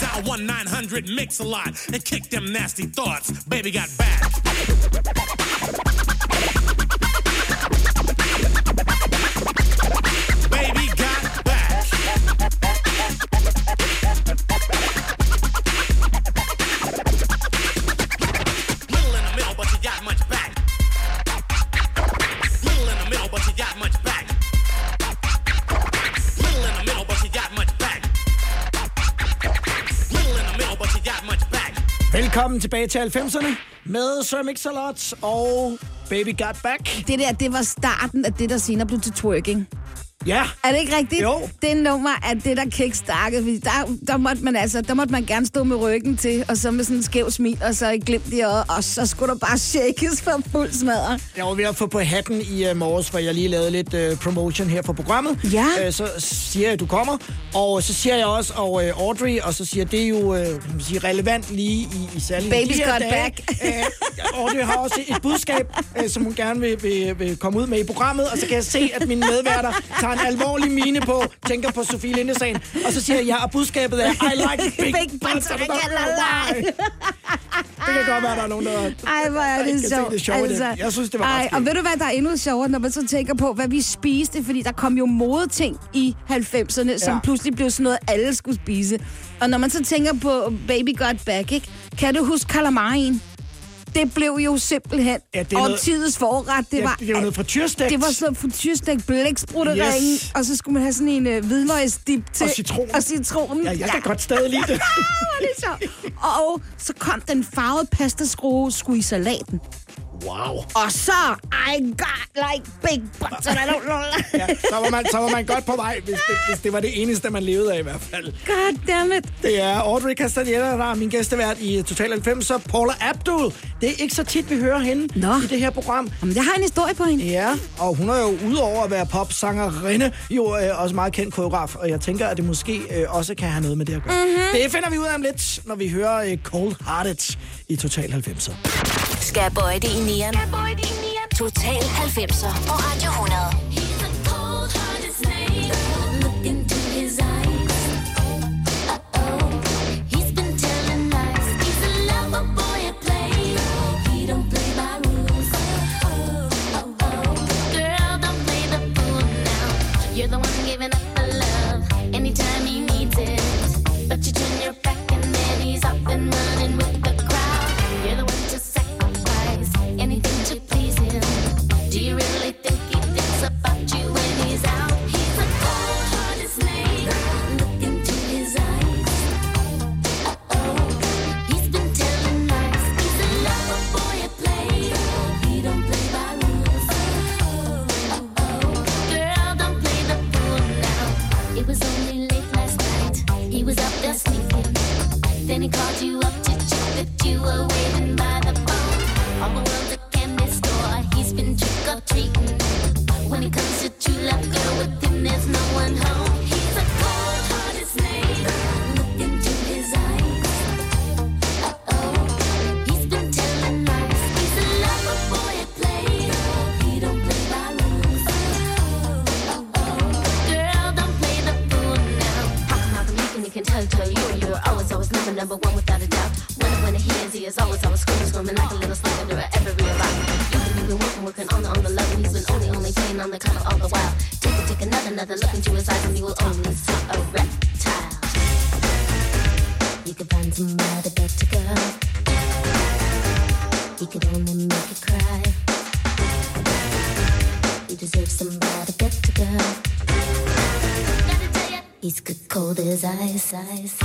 dial 1 900 mix a lot and kick them nasty thoughts. Baby got back. Velkommen tilbage til 90'erne med Sir Mix-a-Lot og Baby Got Back. Det der, det var starten af det, der senere blev til twerking. Ja. Er det ikke rigtigt? Jo. Det nummer er det, der kickstartede. Fordi der, der, måtte man altså, der måtte man gerne stå med ryggen til, og så med sådan en skæv smil, og så et glimt i øjet, og så skulle der bare shakes for fuld smadre. Jeg var ved at få på hatten i uh, morges, hvor jeg lige lavede lidt uh, promotion her for programmet. Ja. Uh, så siger jeg, at du kommer, og så siger jeg også, og uh, Audrey, og så siger det er jo uh, kan man sige, relevant lige i, i særligt Baby's got dage. back. Uh, Audrey har også et budskab, uh, som hun gerne vil, vil, vil komme ud med i programmet, og så kan jeg se, at mine medværter <laughs> tager en alvorlig mine på, tænker på Sofie Lindesagen, og så siger jeg, ja, og budskabet er, I like <laughs> big, Big butts, why. Det kan godt være, der er nogen, der... Ej, hvor er det sjovt. det i det. Jeg synes, det var Ej, og ved du hvad, der er endnu sjovere, når man så tænker på, hvad vi spiste, fordi der kom jo modeting i 90'erne, som Ja. pludselig blev sådan noget, alle skulle spise. Og når man så tænker på Baby Got Back, ikke? kan du huske calamarien? Det blev jo simpelthen Ja, ja, det er noget- årtidets forret. Det Ja, var, det var noget frityrstegt. Det var sådan frityrstegt blækspruttering, Yes. og så skulle man have sådan en uh, hvidløgsdip til. Og citron. Og citronen. Ja, jeg kan godt stadig lide det. <laughs> Hvor er det sjovt. Og så kom den farvede pastaskrue sgu i salaten. Wow. Og så, I got like big butts, and I don't know. <laughs> Ja, så, var man, så var man godt på vej, hvis det, hvis det var det eneste, man levede af i hvert fald. God damn it. Det er Audrey Castaneda, der er min gæstevært i Total 90, så Paula Abdul. Det er ikke så tit, vi hører hende Nå. i det her program. Jamen, jeg har en historie på hende. Ja, og hun er jo udover at være popsangerinde, jo øh, også meget kendt koreograf, og jeg tænker, at det måske øh, også kan have noget med det at gøre. Mhm. Mm-hmm. Det finder vi ud af om lidt, når vi hører øh, Cold Hearted i Total 90. Skal bøje det i nieren? Total 90'er på Radio 100. when he called you up to check that you were waiting by the phone. All the world's a candy store, he's been tricked or treating. When it comes to true love, girl, with him there's no one home. size.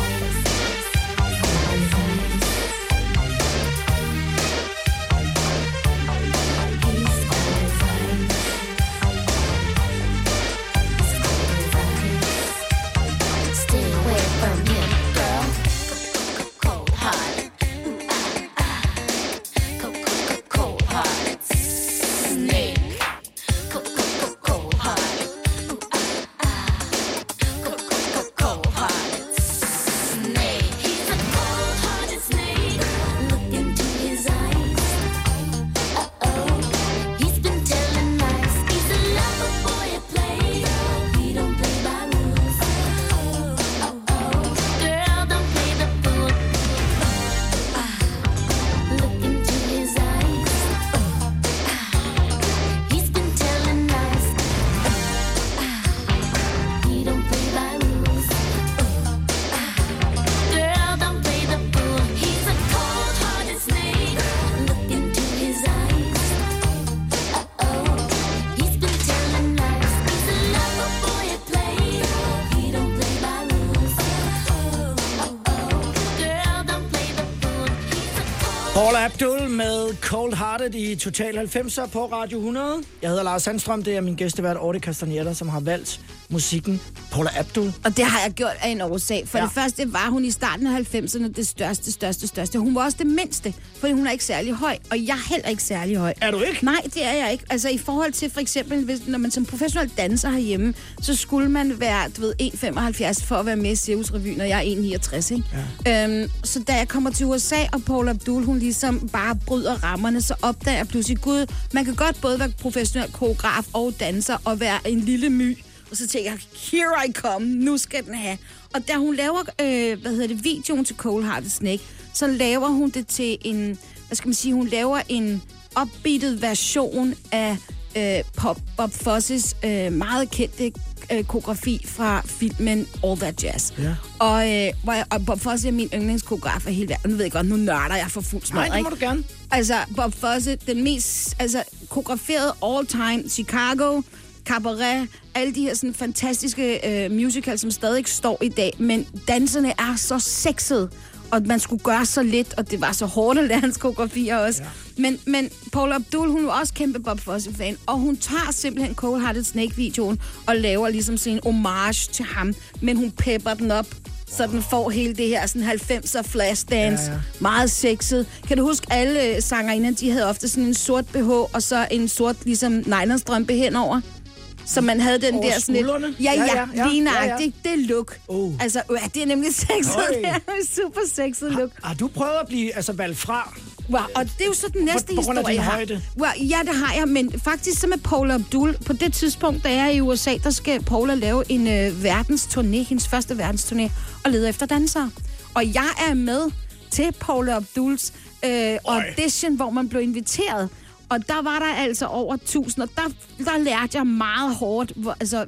Abdul med Cold Hearted i Total 90'er på Radio 100. Jeg hedder Lars Sandstrøm, det er min gæstevært Orte Castaneda, som har valgt musikken Paula Abdul. Og det har jeg gjort af en årsag. For Ja. det første var hun i starten af 90'erne det største, største, største. Hun var også det mindste, fordi hun er ikke særlig høj. Og jeg er heller ikke særlig høj. Er du ikke? Nej, det er jeg ikke. Altså i forhold til for eksempel, hvis, når man som professionel danser herhjemme, så skulle man være, du ved, 1,75 for at være med i Cirkusrevyen, og jeg er 1,69, ikke? Ja. Øhm, så da jeg kommer til USA, og Paula Abdul, hun ligesom bare bryder rammerne, så opdager jeg pludselig, gud, man kan godt både være professionel koreograf og danser, og være en lille my. Og så tænker jeg, here I come, nu skal den have. Og da hun laver, øh, hvad hedder det, videoen til Cold Hearted Snake, så laver hun det til en, hvad skal man sige, hun laver en opbeatet version af øh, Pop, Bob Fosses øh, meget kendte øh, koreografi fra filmen All That Jazz. Ja. Og, øh, hvor jeg, og Bob Fosse er min yndlingskoreograf af hele verden. Nu ved jeg godt, nu nørder jeg for fuld smad, Nej, det må ikke? du gerne. Altså, Bob Fosse, den mest altså, koreograferet all time, Chicago, Cabaret, alle de her sådan, fantastiske øh, musicals, som stadig står i dag. Men danserne er så sexede, og man skulle gøre så lidt, og det var så hårdt at lære hans koreografier også. Ja. Men, men Paul Abdul, hun er også kæmpe Bob Fosse-fan, og hun tager simpelthen Cold Hearted Snake-videoen og laver ligesom sådan en homage til ham, men hun pepper den op, så den får hele det her sådan 90'er flashdance. Ja, Ja, ja. ja. Meget sexet. Kan du huske, alle øh, sangerinder, de havde ofte sådan en sort BH, og så en sort ligesom nylonstrømpe henover? Så man havde den Over der sådan lidt... Ja, Ja, ja, ja, ja, ja. Det er look. Oh. Altså, ja, det er nemlig <laughs> sexet. Øj. Det er super sexet look. Har du prøvet at blive altså, valgt fra? Wow, og det er jo så den næste på af historie, din jeg har. Well, ja, det har jeg, men faktisk så med Paula Abdul, på det tidspunkt, da jeg er i USA, der skal Paula lave en øh, verdensturné, hendes første verdensturné, og lede efter dansere. Og jeg er med til Paula Abduls øh, audition, hvor man blev inviteret. Og der var der altså over 1000, og der, der lærte jeg meget hårdt, hvor, altså,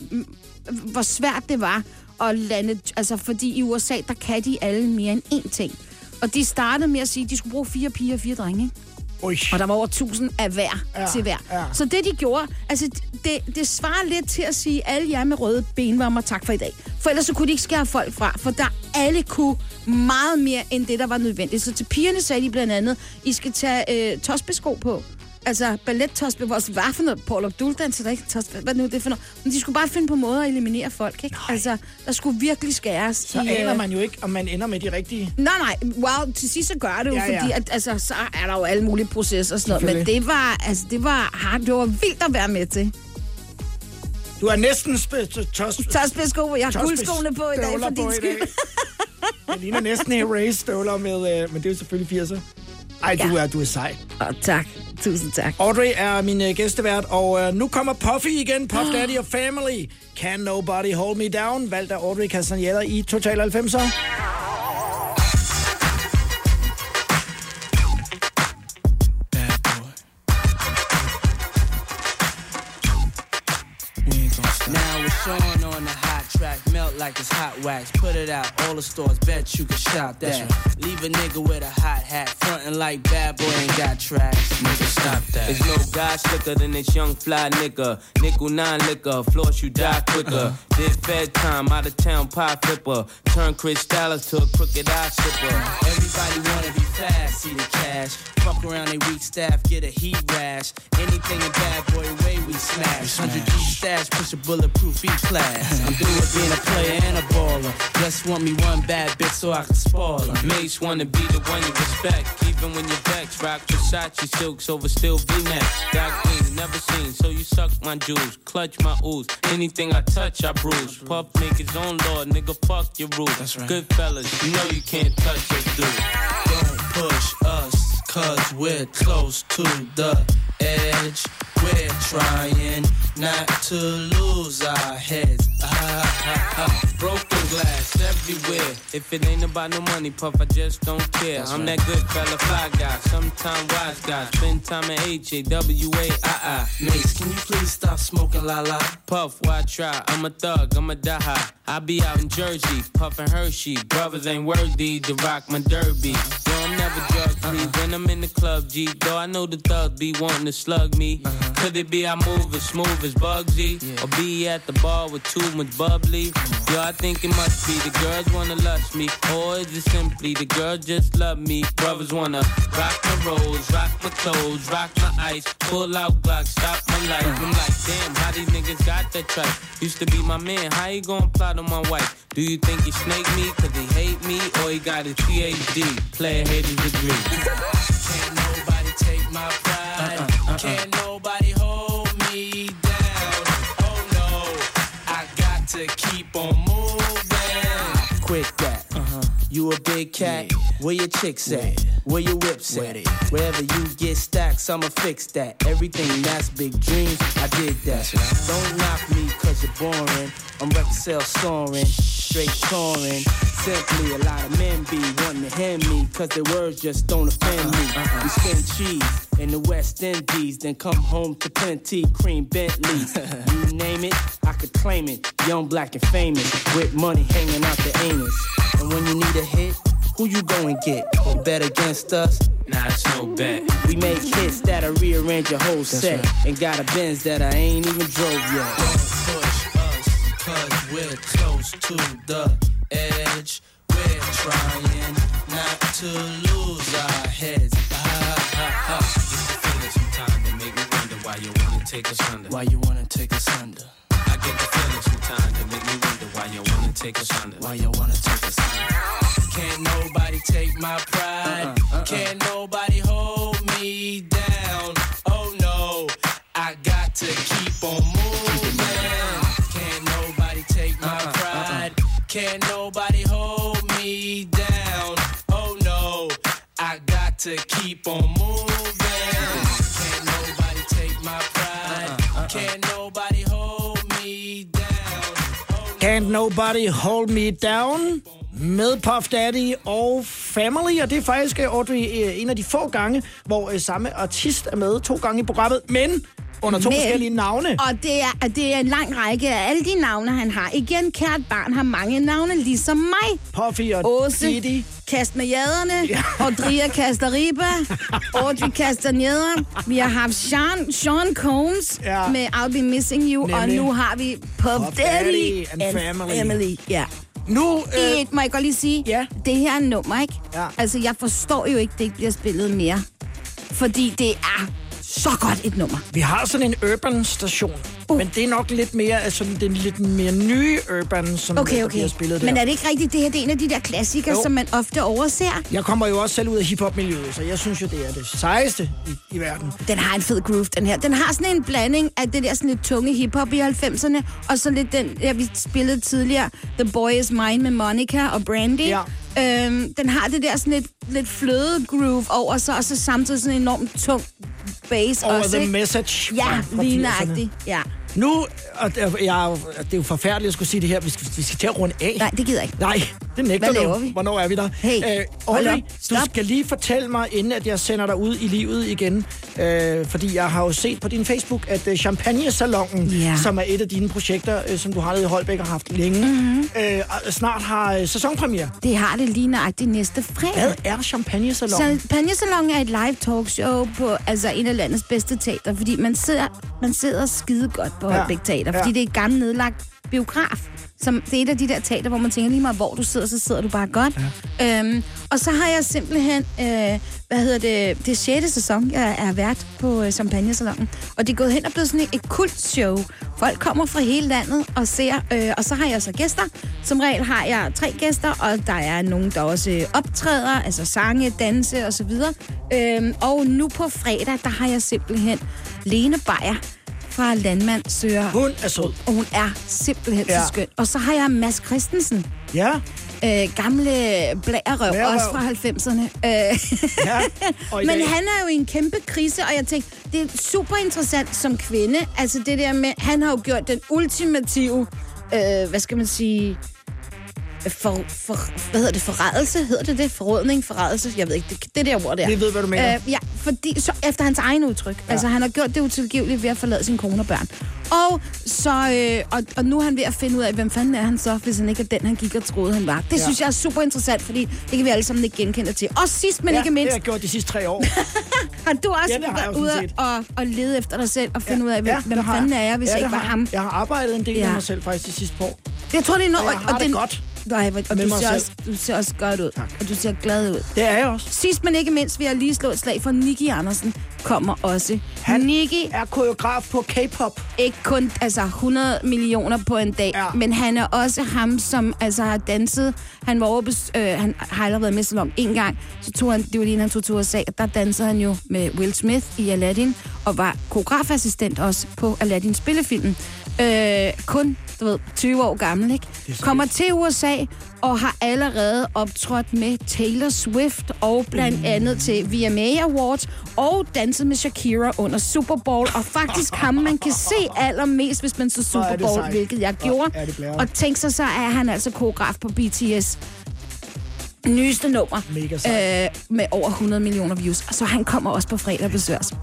hvor svært det var at lande. Altså, fordi i USA, der kan de alle mere end én ting. Og de startede med at sige, at de skulle bruge fire piger og fire drenge. ikke? Ui. Og der var over 1000 af hver Ja, til hver. Ja. Så det, de gjorde, altså, det, det svarer lidt til at sige, alle jer med røde benvarmer, tak for i dag. For ellers så kunne de ikke skære folk fra, for der alle kunne meget mere end det, der var nødvendigt. Så til pigerne sagde de blandt andet, I skal tage øh, tosbesko på. Altså ballet-tosbe, hvor hvad for noget? Paul Abdul danser der ikke tosbe. Hvad nu det for noget? Men de skulle bare finde på måder at eliminere folk, ikke? Altså, der skulle virkelig skæres. Så i, aner øh, man jo ikke, om man ender med de rigtige. Nej, nej. Wow, til sidst så gør det jo, Ja, ja, fordi at, altså, så er der jo alle mulige processer og sådan noget. Men det var, altså, det var, hard, det var vildt at være med til. Du er næsten sp- tos... Tørspidssko, jeg har guldskoene på i dag for din skyld. Det <laughs> ligner næsten Erase støvler med, øh, men det er jo selvfølgelig 80'er. Ej, du, Ja. er, du er sej. Oh, tak. Tusind tak. Audrey er min øh, gæstevært, og øh, nu kommer Puffy igen. Puff Daddy og Family. Can Nobody Hold Me Down. Valgt af Audrey Castaneda i Total 90'er. Like it's hot wax. Put it out, all the stores, bet you can shop that. Leave a nigga with a hot hat, frontin' like bad boy ain't got tracks. Nigga, stop that. There's no guy slicker than this young fly nigga. Nickel nine liquor, floss you die quicker. Uh-huh. Did fed time, out of town pie flipper. Turn Chris Dallas to a crooked eye slipper. Everybody wanna be fast, see the cash. Fuck around they weak staff, get a heat rash. Anything a bad boy way we smash. 100 G stash, push a bulletproof E class. <laughs> I'm through with being a player and a baller. Just want me one bad bitch so I can spoil her. Mace wanna be the one you respect, even when you're vexed. Rock Versace silks over still V-neck. Got green, never seen, so you suck my jewels, clutch my ooze. Anything I touch, I bruise. Puff make his own law, nigga. Fuck your rules. Good fellas, you know you can't touch us, dude. Don't push us, cause we're close to the edge. We're trying not to lose our heads. Ah, ah, ah. Broken glass everywhere. If it ain't about no money, puff, I just don't care. I'm that good fella, fly guy, sometime wise guy. Spend time at H A W A I I. Mace, can you please stop smoking la la? Puff, why try? I'm a thug, I'm a die. I be out in Jersey, puffin' Hershey. Brothers ain't worthy to rock my derby. Yo, I'm never drug free when I'm in the club, G. Though I know the thugs be wanting to slug me. Uh-huh. Could it be I move as smooth as Bugsy? Or be at the bar with too much bubbly? Yo, I think it must be the girls wanna lust me. Or is it simply the girls just love me? Brothers wanna rock my rolls, rock my clothes, rock my ice. Pull out Glock, stop my life. I'm like, damn, how these niggas got that tripe? Used to be my man, how you gonna plot on my wife? Do you think he snake me cause he hate me? Or he got his PhD, player haters degree? <laughs> Can't nobody take my pride. Can't nobody hold me down. Oh no, I got to keep on moving. Quit that. Uh-huh. You a big cat? Where your chicks at? Where your whips at? Wherever you get stacks, I'ma fix that. Everything that's big dreams, I did that. Don't knock me cause you're boring. I'm record sales soaring, straight touring. Simply a lot of men be wanting to hand me cause their words just don't offend me. We spend cheese in the West Indies, then come home to plenty cream Bentleys. <laughs> you name it, I could claim it. Young, black, and famous, with money hanging out the anus. And when you need a hit, who you go and get? Bet against us? Nah, it's no bet. We make hits that'll rearrange your whole set. And got a Benz that I ain't even drove yet. We're close to the edge. We're trying not to lose our heads. Ah, ah, ah. Feeling sometimes that make me wonder why you wanna take us under. Why you wanna take us under? I get the feeling sometimes that make me wonder why you wanna take us under. Why you wanna take us under? Can't nobody take my pride. Can't nobody hold me down. Oh no, I got to keep on moving. Can't nobody hold me down. Oh no, I got to keep on moving. Can't nobody take my pride. Can't nobody hold me down. Can't Nobody Hold Me Down med Puff Daddy og Family, og det er faktisk, øh, Audrey, øh, en af de få gange, hvor øh, samme artist er med to gange i programmet, men under to Men- forskellige navne. Og det er, det er en lang række af alle de navne, han har. Igen, kært barn har mange navne, ligesom mig. Puffy og Åse, Diddy. Kast med jaderne. Ja. <laughs> Audrey Casteriba. Audrey Castaneda. Vi har haft Sean, Sean Combs Ja. med I'll Be Missing You. Nemlig. Og nu har vi Puff, Puff Daddy, Daddy and Family. Family. Ja. Nu, øh... må jeg godt lige sige, ja. det her er nummer, ikke? Ja. Altså, jeg forstår jo ikke, det ikke bliver spillet mere. Fordi det er så godt et nummer. Vi har sådan en urban station, uh. men det er nok lidt mere altså, den lidt mere nye urban, som Okay, okay. bliver spillet der. Men er det ikke rigtigt, det her det er en af de der klassikere, Jo. som man ofte overser? Jeg kommer jo også selv ud af hiphop-miljøet, så jeg synes jo, det er det sejeste i, i verden. Den har en fed groove, den her. Den har sådan en blanding af det der sådan lidt tunge hiphop i 90'erne, og så lidt den, der vi spillede tidligere, The Boy Is Mine med Monica og Brandy. Ja. Øhm, den har det der sådan lidt, lidt fløde groove over sig, og så samtidig sådan en enormt tung bass Over også, the ikke? message Ja, lige 80'erne. nøjagtigt. Ja. Nu, og det er, jeg, jo- det er jo forfærdeligt at skulle sige det her, vi skal, vi skal til at runde af. Nej, det gider jeg ikke. Nej, Det nægter Hvad laver du. vi? Hvornår er vi der? Hey, øh, op. du skal lige fortælle mig, inden at jeg sender dig ud i livet igen, øh, fordi jeg har jo set på din Facebook, at øh, Champagne-salongen, Ja. som er et af dine projekter, øh, som du har nede i Holbæk og haft længe, Mhm. mm-hmm. øh, snart har øh, sæsonpremiere. Det har det lige nøjagtigt næste fredag. Hvad er Champagne-salongen? Champagnesalon er et live talkshow på altså en af landets bedste teater, fordi man sidder, man sidder skide godt på Ja. Holbæk Teater, fordi Ja. det er et gammelt nedlagt biograf. Som, det er et af de der teater, hvor man tænker lige meget, hvor du sidder, så sidder du bare godt. Ja. Øhm, og så har jeg simpelthen, øh, hvad hedder det, det er 6. sæson, jeg er vært på øh, Champagnesalongen. Og det er gået hen og blevet sådan et, et kultshow. Folk kommer fra hele landet og ser, øh, og så har jeg så gæster. Som regel har jeg tre gæster, og der er nogen, der også optræder, altså sange, danse og så videre. Øhm, og nu på fredag, der har jeg simpelthen Lene Beyer fra Landmand Søger. Hun er sød. Og hun er simpelthen ja. Så skøn. Og så har jeg Mads Christensen. Ja. Øh, gamle blærerøv, Blærerøv. også fra 90'erne. Øh. <laughs> Ja. Men han er jo i en kæmpe krise, og jeg tænkte, det er super interessant som kvinde. Altså det der med, han har jo gjort den ultimative, øh, hvad skal man sige, for, for, hvad hedder det, forrædelse? Hedder det det? Forrådning, forrædelse? Jeg ved ikke, det, det der ord der. Det ved, hvad du mener. Øh, ja, fordi, så, efter hans egen udtryk. Ja. Altså, han har gjort det utilgiveligt ved at forlade sin kone og børn. Og, så, øh, og, og nu er han ved at finde ud af, hvem fanden er han så, hvis han ikke er den, han gik og troede, han var. Det Ja. ja. synes jeg er super interessant, fordi det kan vi alle sammen ikke genkende til. Og sidst, men ja, ikke mindst, det har jeg gjort de sidste tre år. <laughs> har du også Ja, været ude og, og lede efter dig selv og finde ud af, hvem, Ja, hvem fanden er jeg, hvis ja, jeg ikke var ham. Jeg har arbejdet en del ja. Ja. med mig selv faktisk de sidste par år. Jeg tror, det er noget... Og har det godt. Nej, og du ser, selv. også, du ser også godt ud. Tak. Og du ser glad ud. Det er jeg også. Sidst, men ikke mindst, vil jeg lige slå et slag for Nicky Andersen. Kommer også. Han Nicky er koreograf på K-pop. Ikke kun altså 100 millioner på en dag, ja. men han er også ham, som altså har danset. Han var over, øh, han har aldrig været med salon en gang. Så tog han, det var lige inden han tog til USA, der dansede han jo med Will Smith i Aladdin, og var koreografassistent også på Aladdin spillefilmen. Øh, kun, du ved, 20 år gammel, ikke? Kommer til USA og har allerede optrådt med Taylor Swift og blandt andet til VMA Awards og danset med Shakira under Super Bowl. Og faktisk ham, man kan se allermest, hvis man så Super er Bowl, hvilket jeg gjorde. er. Og tænk sig, så er han altså koreograf på BTS nyeste nummer Mega øh, med over 100 millioner views. Og så han kommer også på fredag og besøger os.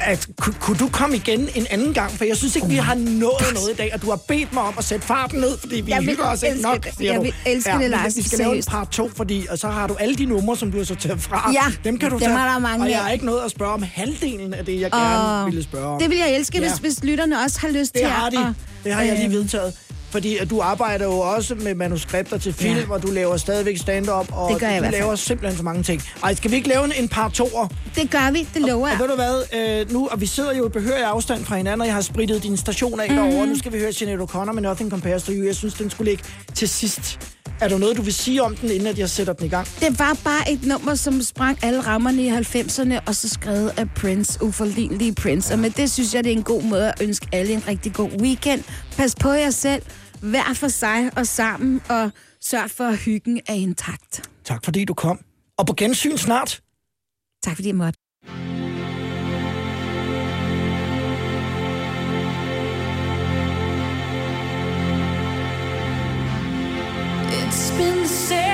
At, ku- kunne du komme igen en anden gang? For jeg synes ikke, vi har nået noget i dag, og du har bedt mig om at sætte farten ned, fordi vi Jeg hygger os ikke nok, det. siger Jeg du. vil elske det, men Lars. Vi skal lave en part 2, fordi, og så har du alle de numre, som du har sorteret fra. Ja, dem kan du dem tage. er der mange og jeg har ikke noget at spørge om halvdelen af det, jeg Og gerne ville spørge om. Det vil jeg elske, Ja. hvis, hvis lytterne også har lyst Det til har at... de. Det har jeg lige øh, vedtaget. Fordi at du arbejder jo også med manuskripter til film, Ja. og du laver stadigvæk stand-up, og Det gør jeg du laver simpelthen så mange ting. Ej, skal vi ikke lave en, en par toer? Det gør vi, det lover Og jeg. ved du hvad, øh, nu, og vi sidder jo i behørig afstand fra hinanden, og jeg har spritet din station af mm. Mhm. derovre. Nu skal vi høre Sinead O'Connor med Nothing Compares to You. Jeg synes, den skulle ligge til sidst. Er der noget, du vil sige om den, inden at jeg sætter den i gang? Det var bare et nummer, som sprang alle rammerne i 90'erne, og så skrevet af Prince, uforlignelige Prince. Og med det synes jeg, det er en god måde at ønske alle en rigtig god weekend. Pas på jer selv, hver for sig og sammen, og sørg for, at hyggen er intakt. Tak fordi du kom. Og på gensyn snart. Tak fordi jeg måtte. It's been seven